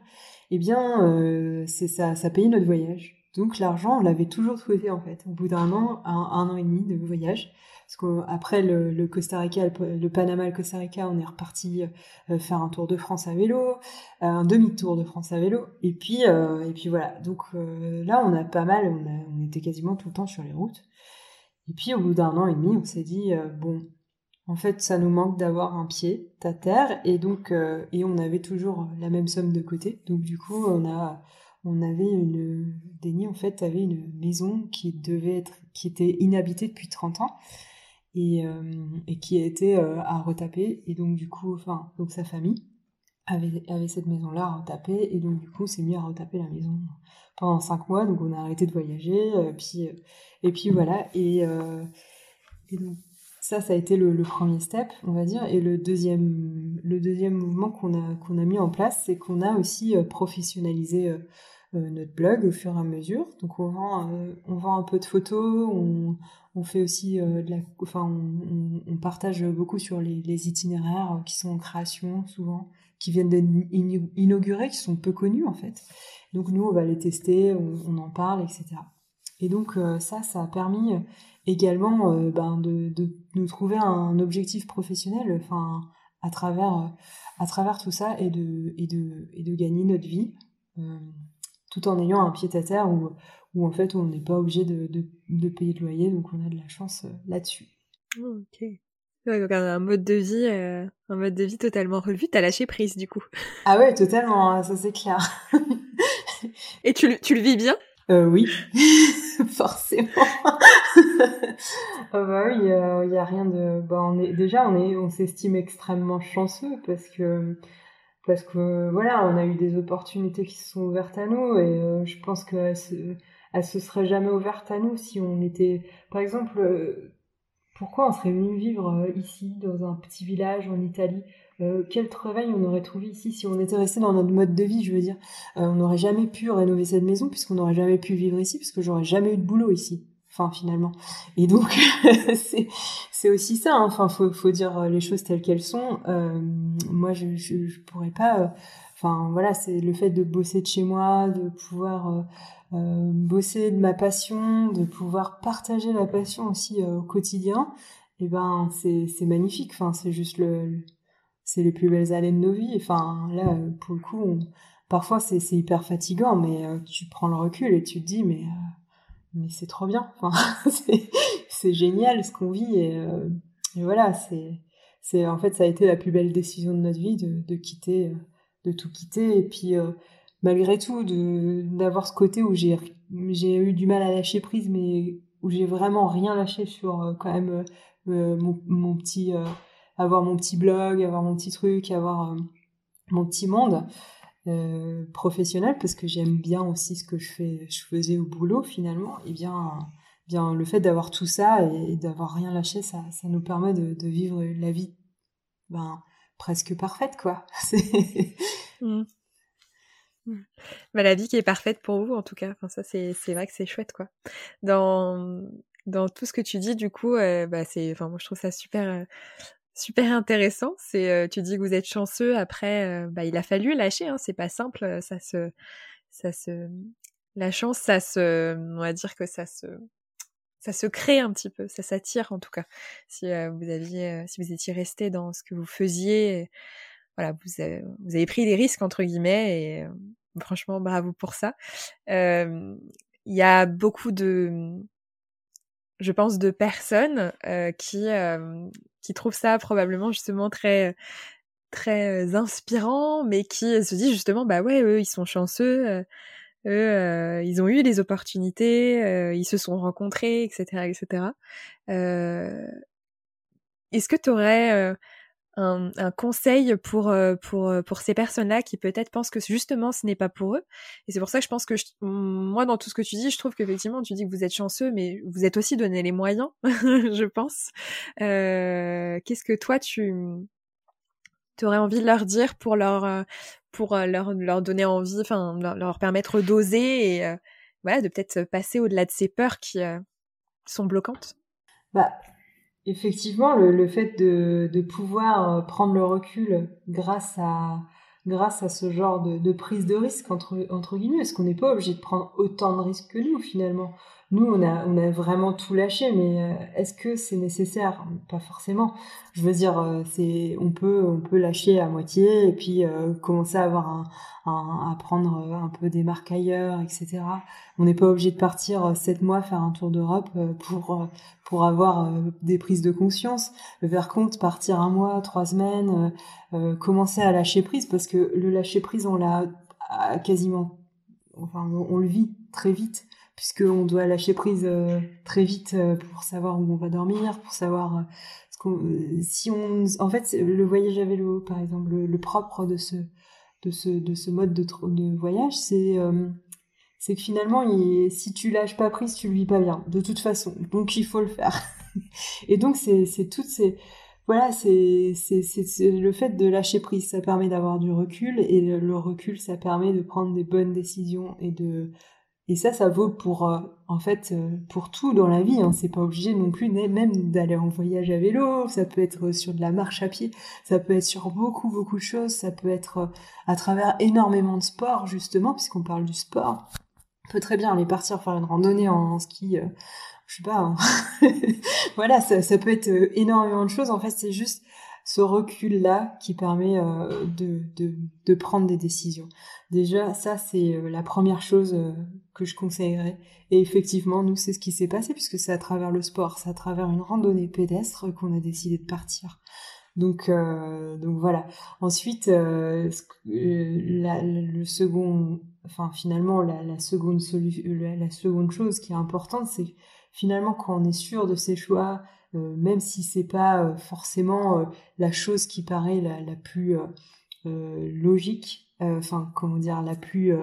eh bien, c'est ça, ça payait notre voyage. Donc l'argent, on l'avait toujours souhaité en fait. Au bout d'un an, un an et demi de voyage, parce qu'après le, Costa Rica, le, Panama, le Costa Rica, on est reparti euh, faire un tour de France à vélo, euh, un demi-tour de France à vélo, et puis euh, voilà. Donc là, on a pas mal, on, était quasiment tout le temps sur les routes. Et puis au bout d'un an et demi, on s'est dit bon, en fait, ça nous manque d'avoir un pied à terre et donc et on avait toujours la même somme de côté. Donc du coup, on avait une Denis en fait avait une maison qui devait être qui était inhabitée depuis 30 ans et, et qui a été à retaper. Et donc du coup enfin donc sa famille avait, avait cette maison là à retaper. Et donc du coup s'est mis à retaper la maison pendant 5 mois. Donc on a arrêté de voyager puis et puis voilà. Et, donc ça, ça a été le, premier step, on va dire. Et le deuxième, le deuxième mouvement qu'on a, qu'on a mis en place, c'est qu'on a aussi professionnalisé euh, notre blog au fur et à mesure. Donc on vend, euh, on vend un peu de photos, on, on fait aussi euh, de la, enfin on, on, partage beaucoup sur les, itinéraires qui sont en création souvent, qui viennent d'être inaugurés, qui sont peu connus en fait. Donc nous on va les tester, on, on en parle, etc. Et donc ça, ça a permis également ben, de, de, nous trouver un objectif professionnel, enfin à travers à travers tout ça et de et de et de gagner notre vie tout en ayant un pied à terre où, où en fait on n'est pas obligé de, de, payer de loyer, donc on a de la chance euh, là-dessus. Ok. donc un mode de vie, euh, un mode de vie totalement revu. T'as lâché prise du coup. Ah ouais, totalement, hein, ça c'est clair. Et tu, tu le vis bien? Euh, Oui, forcément. oh bah oui, il n'y a rien de. Bah, on est déjà on est, on s'estime extrêmement chanceux parce que parce que voilà, on a eu des opportunités qui se sont ouvertes à nous et euh, je pense qu'elles se, elles se seraient jamais ouvertes à nous si on était, par exemple, euh, pourquoi on serait venu vivre euh, ici dans un petit village en Italie? Quel travail on aurait trouvé ici si on était resté dans notre mode de vie Je veux dire, on n'aurait jamais pu rénover cette maison puisqu'on n'aurait jamais pu vivre ici puisque j'aurais jamais eu de boulot ici enfin finalement. Et donc c'est aussi ça hein. enfin faut dire les choses telles qu'elles sont. Euh, moi je, je, pourrais pas euh, enfin voilà c'est le fait de bosser de chez moi de pouvoir euh, euh bosser de ma passion de pouvoir partager la passion aussi au quotidien et eh ben c'est magnifique. Enfin c'est juste le, c'est les plus belles années de nos vies. Enfin là pour le coup parfois c'est hyper fatigant mais tu prends le recul et tu te dis mais mais c'est trop bien. C'est génial ce qu'on vit et, euh, voilà, c'est en fait ça a été la plus belle décision de notre vie de, de quitter, euh, de tout quitter et puis euh, malgré tout d'avoir ce côté où j'ai j'ai eu du mal à lâcher prise, mais où j'ai vraiment rien lâché sur quand même mon, mon, petit avoir mon petit blog, avoir mon petit truc, avoir mon petit monde. Euh, professionnel parce que j'aime bien aussi ce que je fais je faisais au boulot finalement. Et bien bien le fait d'avoir tout ça et, d'avoir rien lâché ça ça nous permet de, vivre la vie ben presque parfaite quoi. Mmh. bah, la vie qui est parfaite pour vous en tout cas. Enfin ça c'est c'est vrai que c'est chouette quoi. Dans dans tout ce que tu dis du coup euh, bah c'est enfin moi je trouve ça super euh, super intéressant. C'est, tu dis que vous êtes chanceux. Après, bah, il a fallu lâcher. Hein, c'est pas simple. Ça se, ça se, la chance, ça se, on va dire que ça se, ça se crée un petit peu. Ça s'attire en tout cas. Si vous aviez, si vous étiez resté dans ce que vous faisiez, voilà, vous avez pris des risques entre guillemets et franchement bravo pour ça. Il y a beaucoup de je pense, de personnes euh, qui euh, qui trouvent ça probablement justement très très inspirant, mais qui se disent justement bah ouais eux ils sont chanceux, euh, eux ils ont eu des opportunités, ils se sont rencontrés, etc. etc. Est-ce que tu aurais un, un, conseil pour euh, pour euh, pour ces personnes-là qui peut-être pensent que justement ce n'est pas pour eux. Et c'est pour ça que je pense que moi dans tout ce que tu dis, je trouve qu'effectivement tu dis que vous êtes chanceux, mais vous êtes aussi donné les moyens, je pense. Euh, Qu'est-ce que toi tu aurais envie de leur dire pour leur euh, pour leur leur donner envie, enfin leur, permettre d'oser et voilà de peut-être passer au-delà de ces peurs qui sont bloquantes? Bah Effectivement, le, fait de, pouvoir euh, prendre le recul grâce à, ce genre de, de prise de risque, entre, entre guillemets, parce qu'on n'est pas obligé de prendre autant de risques que nous, finalement. Nous, on a, vraiment tout lâché, mais euh, est-ce que c'est nécessaire? Pas forcément. Je veux dire, euh, on peut, lâcher à moitié et puis euh, commencer à avoir à prendre un peu des marques ailleurs, etc. On n'est pas obligé de partir sept mois faire un tour d'Europe pour avoir des prises de conscience. Vers contre, partir un mois, trois semaines, commencer à lâcher prise parce que le lâcher prise, on l'a quasiment, enfin, on le vit très vite puisqu'on doit lâcher prise euh, très vite euh, pour savoir où on va dormir, pour savoir euh, si on, en fait, le voyage à vélo, par exemple, le, propre de ce, de ce, de ce mode de, voyage, c'est, c'est que finalement, si tu lâches pas prise, tu le vis pas bien, de toute façon. Donc, il faut le faire. Et donc, c'est, c'est toutes ces, voilà, c'est, c'est, c'est, le fait de lâcher prise, ça permet d'avoir du recul, et le recul, ça permet de prendre des bonnes décisions et de, et ça, ça vaut pour, euh, en fait, euh, pour tout dans la vie. Hein. C'est pas obligé non plus même d'aller en voyage à vélo. Ça peut être sur de la marche à pied. Ça peut être sur beaucoup, beaucoup de choses. Ça peut être euh, à travers énormément de sport, justement, puisqu'on parle du sport. On peut très bien aller partir faire une randonnée en, ski. je sais pas. Hein. voilà, ça peut être énormément de choses. En fait, c'est juste ce recul-là qui permet de, de, de, prendre des décisions. Déjà, ça, c'est la première chose que je conseillerais. Et effectivement, nous, c'est ce qui s'est passé puisque c'est à travers le sport, c'est à travers une randonnée pédestre qu'on a décidé de partir. Donc, euh, donc voilà. Ensuite, euh, le second, enfin finalement, la, seconde la, seconde chose qui est importante, c'est finalement quand on est sûr de ses choix, euh, même si c'est pas euh, forcément euh, la chose qui paraît la, la plus logique, enfin comment dire, la plus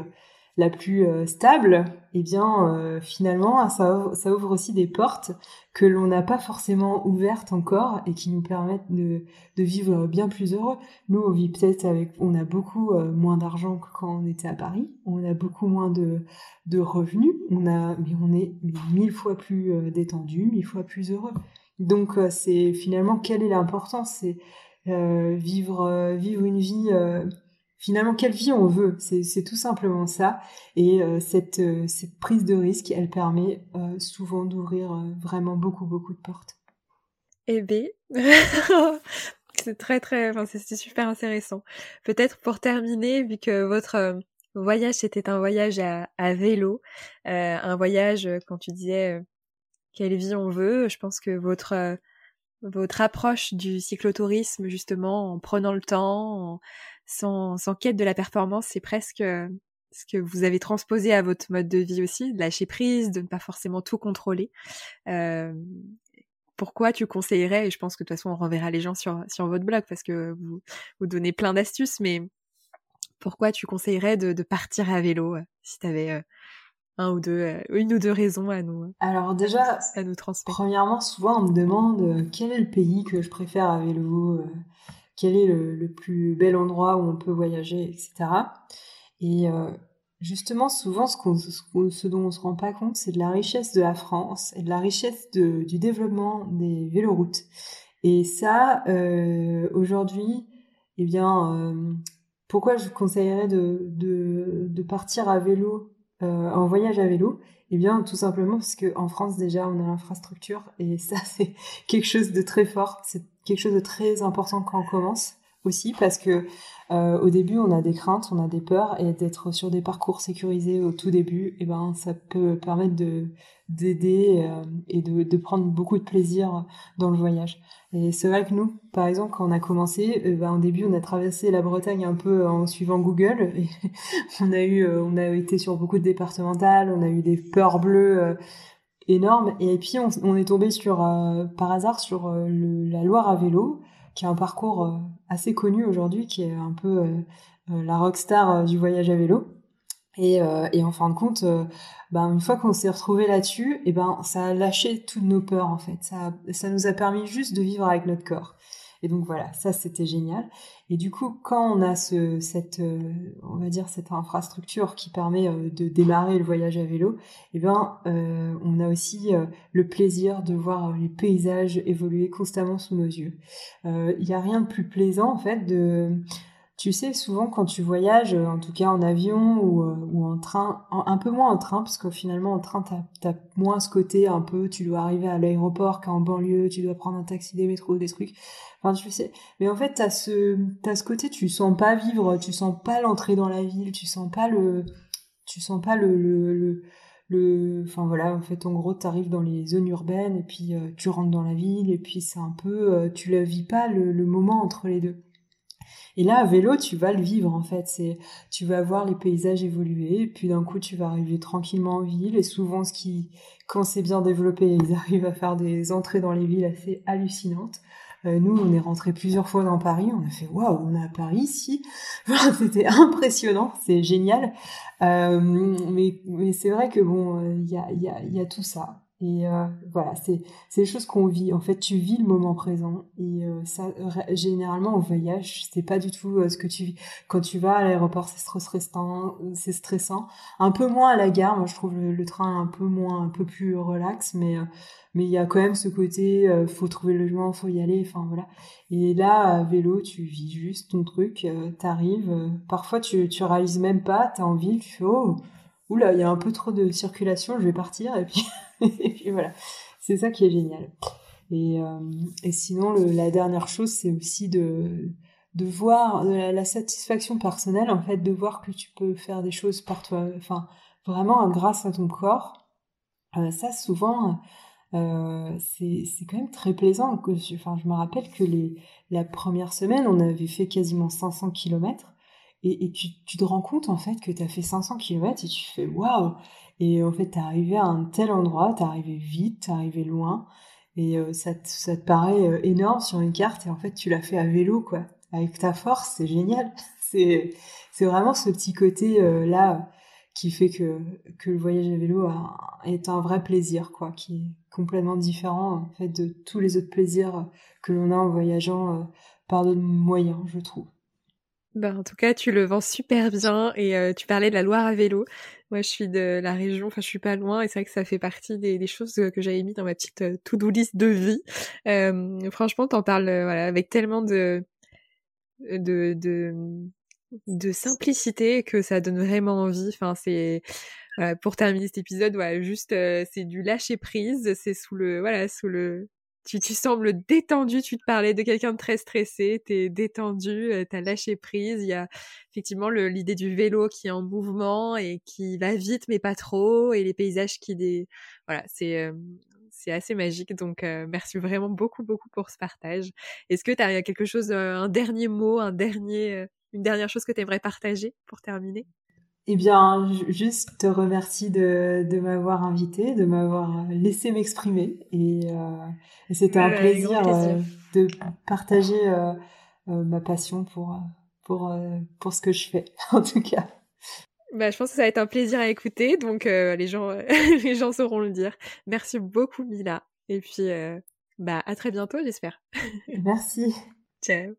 la plus euh, stable, eh bien euh, finalement ça ouvre, ça ouvre, aussi des portes que l'on n'a pas forcément ouvertes encore et qui nous permettent de, de vivre bien plus heureux. Nous on vit peut-être avec, on a beaucoup euh, moins d'argent que quand on était à Paris, on a beaucoup moins de, de revenus, on a, mais on est mille fois plus détendu, mille fois plus heureux. Donc c'est finalement quelle est l'importance, c'est vivre vivre une vie finalement quelle vie on veut? C'est tout simplement ça. Et euh, cette, euh, cette prise de risque, elle permet euh, souvent d'ouvrir vraiment beaucoup, beaucoup de portes. Eh bien, c'est très, très, enfin, c'est super intéressant. Peut-être pour terminer, vu que votre voyage, c'était un voyage à, à vélo, un voyage, quand tu disais quelle vie on veut, je pense que votre votre approche du cyclotourisme, justement, en prenant le temps, sans, quête de la performance, c'est presque euh, ce que vous avez transposé à votre mode de vie aussi, de lâcher prise, de ne pas forcément tout contrôler. Euh, pourquoi tu conseillerais, et je pense que de toute façon on renverra les gens sur, votre blog parce que vous, donnez plein d'astuces, mais pourquoi tu conseillerais de, de partir à vélo euh, si tu avais un ou deux, une ou deux raisons à nous Alors déjà, à nous transmettre. Premièrement, souvent on me demande quel est le pays que je préfère à vélo quel est le, plus bel endroit où on peut voyager, etc. Et euh, justement, souvent, ce, ce, dont on se rend pas compte, c'est de la richesse de la France et de la richesse du développement des véloroutes. Et ça, euh, aujourd'hui, eh bien, euh, pourquoi je conseillerais de, de, partir à vélo, en voyage à vélo eh bien, tout simplement parce qu'en France déjà, on a l'infrastructure et ça, c'est quelque chose de très fort. C'est quelque chose de très important quand on commence aussi parce que euh, au début on a des craintes, on a des peurs et d'être sur des parcours sécurisés au tout début, et eh ben ça peut permettre de d'aider euh, et de, de, prendre beaucoup de plaisir dans le voyage. Et c'est vrai que nous, par exemple, quand on a commencé, euh, ben, au début on a traversé la Bretagne un peu en suivant Google. Et on a eu, on a été sur beaucoup de départementales, on a eu des peurs bleues énorme. Et puis on, est tombé sur euh, par hasard sur euh, la Loire à vélo, qui est un parcours euh, assez connu aujourd'hui, qui est un peu la rockstar du voyage à vélo. Et, en fin de compte, ben, une fois qu'on s'est retrouvé là-dessus, et ben ça a lâché toutes nos peurs en fait. Ça, ça nous a permis juste de vivre avec notre corps. Et donc voilà, ça c'était génial. Et du coup, quand on a ce, cette, euh, on va dire cette infrastructure qui permet euh, de démarrer le voyage à vélo, eh ben, euh, on a aussi le plaisir de voir les paysages évoluer constamment sous nos yeux. Il n'y a rien de plus plaisant en fait de tu sais, souvent quand tu voyages, euh, en tout cas en avion ou, euh, ou en train, un peu moins en train, parce que finalement en train, t'as as moins ce côté un peu, tu dois arriver à l'aéroport qu'en banlieue, tu dois prendre un taxi, des métros, des trucs. Enfin, tu sais. Mais en fait, t'as ce, t'as ce côté, tu sens pas vivre, tu sens pas l'entrée dans la ville, tu sens pas le, tu sens pas le, le, le, enfin voilà, en fait, en gros, t'arrives dans les zones urbaines et puis euh, tu rentres dans la ville et puis c'est un peu, tu la vis pas le, le moment entre les deux. Et là, à vélo, tu vas le vivre en fait. C'est, tu vas voir les paysages évoluer, puis d'un coup, tu vas arriver tranquillement en ville. Et souvent, ce qui, quand c'est bien développé, ils arrivent à faire des entrées dans les villes assez hallucinantes. Euh, nous, on est rentré plusieurs fois dans Paris. On a fait waouh, on est à Paris ici. C'était impressionnant, c'est génial. Euh, mais, mais c'est vrai que bon, il y a, y, a, y a tout ça. Et euh, voilà, c'est des choses qu'on vit. En fait, tu vis le moment présent. Et euh, ça, généralement, au voyage, c'est pas du tout euh, ce que tu vis. Quand tu vas à l'aéroport, c'est stressant, c'est stressant. Un peu moins à la gare. Moi, je trouve le, train un peu moins, un peu plus relax. Mais mais il y a quand même ce côté, faut trouver le logement, faut y aller. Enfin voilà. Et là, à vélo, tu vis juste ton truc. T'arrives. parfois, tu tu réalises même pas. T'as envie, tu fais oh oula, il y a un peu trop de circulation, je vais partir, et puis, voilà. C'est ça qui est génial. Et, euh, et sinon, la dernière chose, c'est aussi de, de voir la, satisfaction personnelle, en fait, de voir que tu peux faire des choses par toi, enfin, vraiment grâce à ton corps. Euh, ça, souvent, euh, c'est quand même très plaisant. Enfin, je me rappelle que les, la première semaine, on avait fait quasiment 500 kilomètres. Et, tu, te rends compte en fait que tu as fait 500 km et tu fais waouh Et en fait, tu arrivé à un tel endroit, tu arrivé vite, tu arrivé loin. Et euh, ça, te, ça te paraît euh, énorme sur une carte et en fait, tu l'as fait à vélo, quoi. Avec ta force, c'est génial. C'est, vraiment ce petit côté euh, là qui fait que, que le voyage à vélo est un vrai plaisir, quoi, qui est complètement différent en fait de tous les autres plaisirs que l'on a en voyageant par d'autres moyens, je trouve. Ben, en tout cas, tu le vends super bien et euh, tu parlais de la Loire à vélo. Moi, je suis de la région, enfin, je suis pas loin et c'est vrai que ça fait partie des, des choses que j'avais mis dans ma petite euh, to-do list de vie. Euh, franchement, t'en parles voilà, avec tellement de, de, de, de simplicité que ça donne vraiment envie. Enfin, c'est pour terminer cet épisode, voilà, juste c'est du lâcher prise. C'est sous le voilà, sous le tu, tu sembles détendu, tu te parlais de quelqu'un de très stressé, tu es détendu, euh, tu as lâché prise. Il y a effectivement l'idée du vélo qui est en mouvement et qui va vite mais pas trop, et les paysages qui... Des... Voilà, c'est... Euh, c'est assez magique, donc euh, merci vraiment beaucoup, beaucoup pour ce partage. Est-ce que tu as quelque chose, un dernier mot, un dernier, une dernière chose que tu aimerais partager pour terminer? Eh bien, juste te remercie de, de m'avoir invité, de m'avoir laissé m'exprimer. Et, euh, c'était un plaisir, euh, de partager euh, euh, ma passion pour, pour, pour ce que je fais, en tout cas. Bah, je pense que ça va être un plaisir à écouter, donc les, gens, les gens sauront le dire. Merci beaucoup, Mila. Et puis, bah, à très bientôt, j'espère. Merci. Ciao.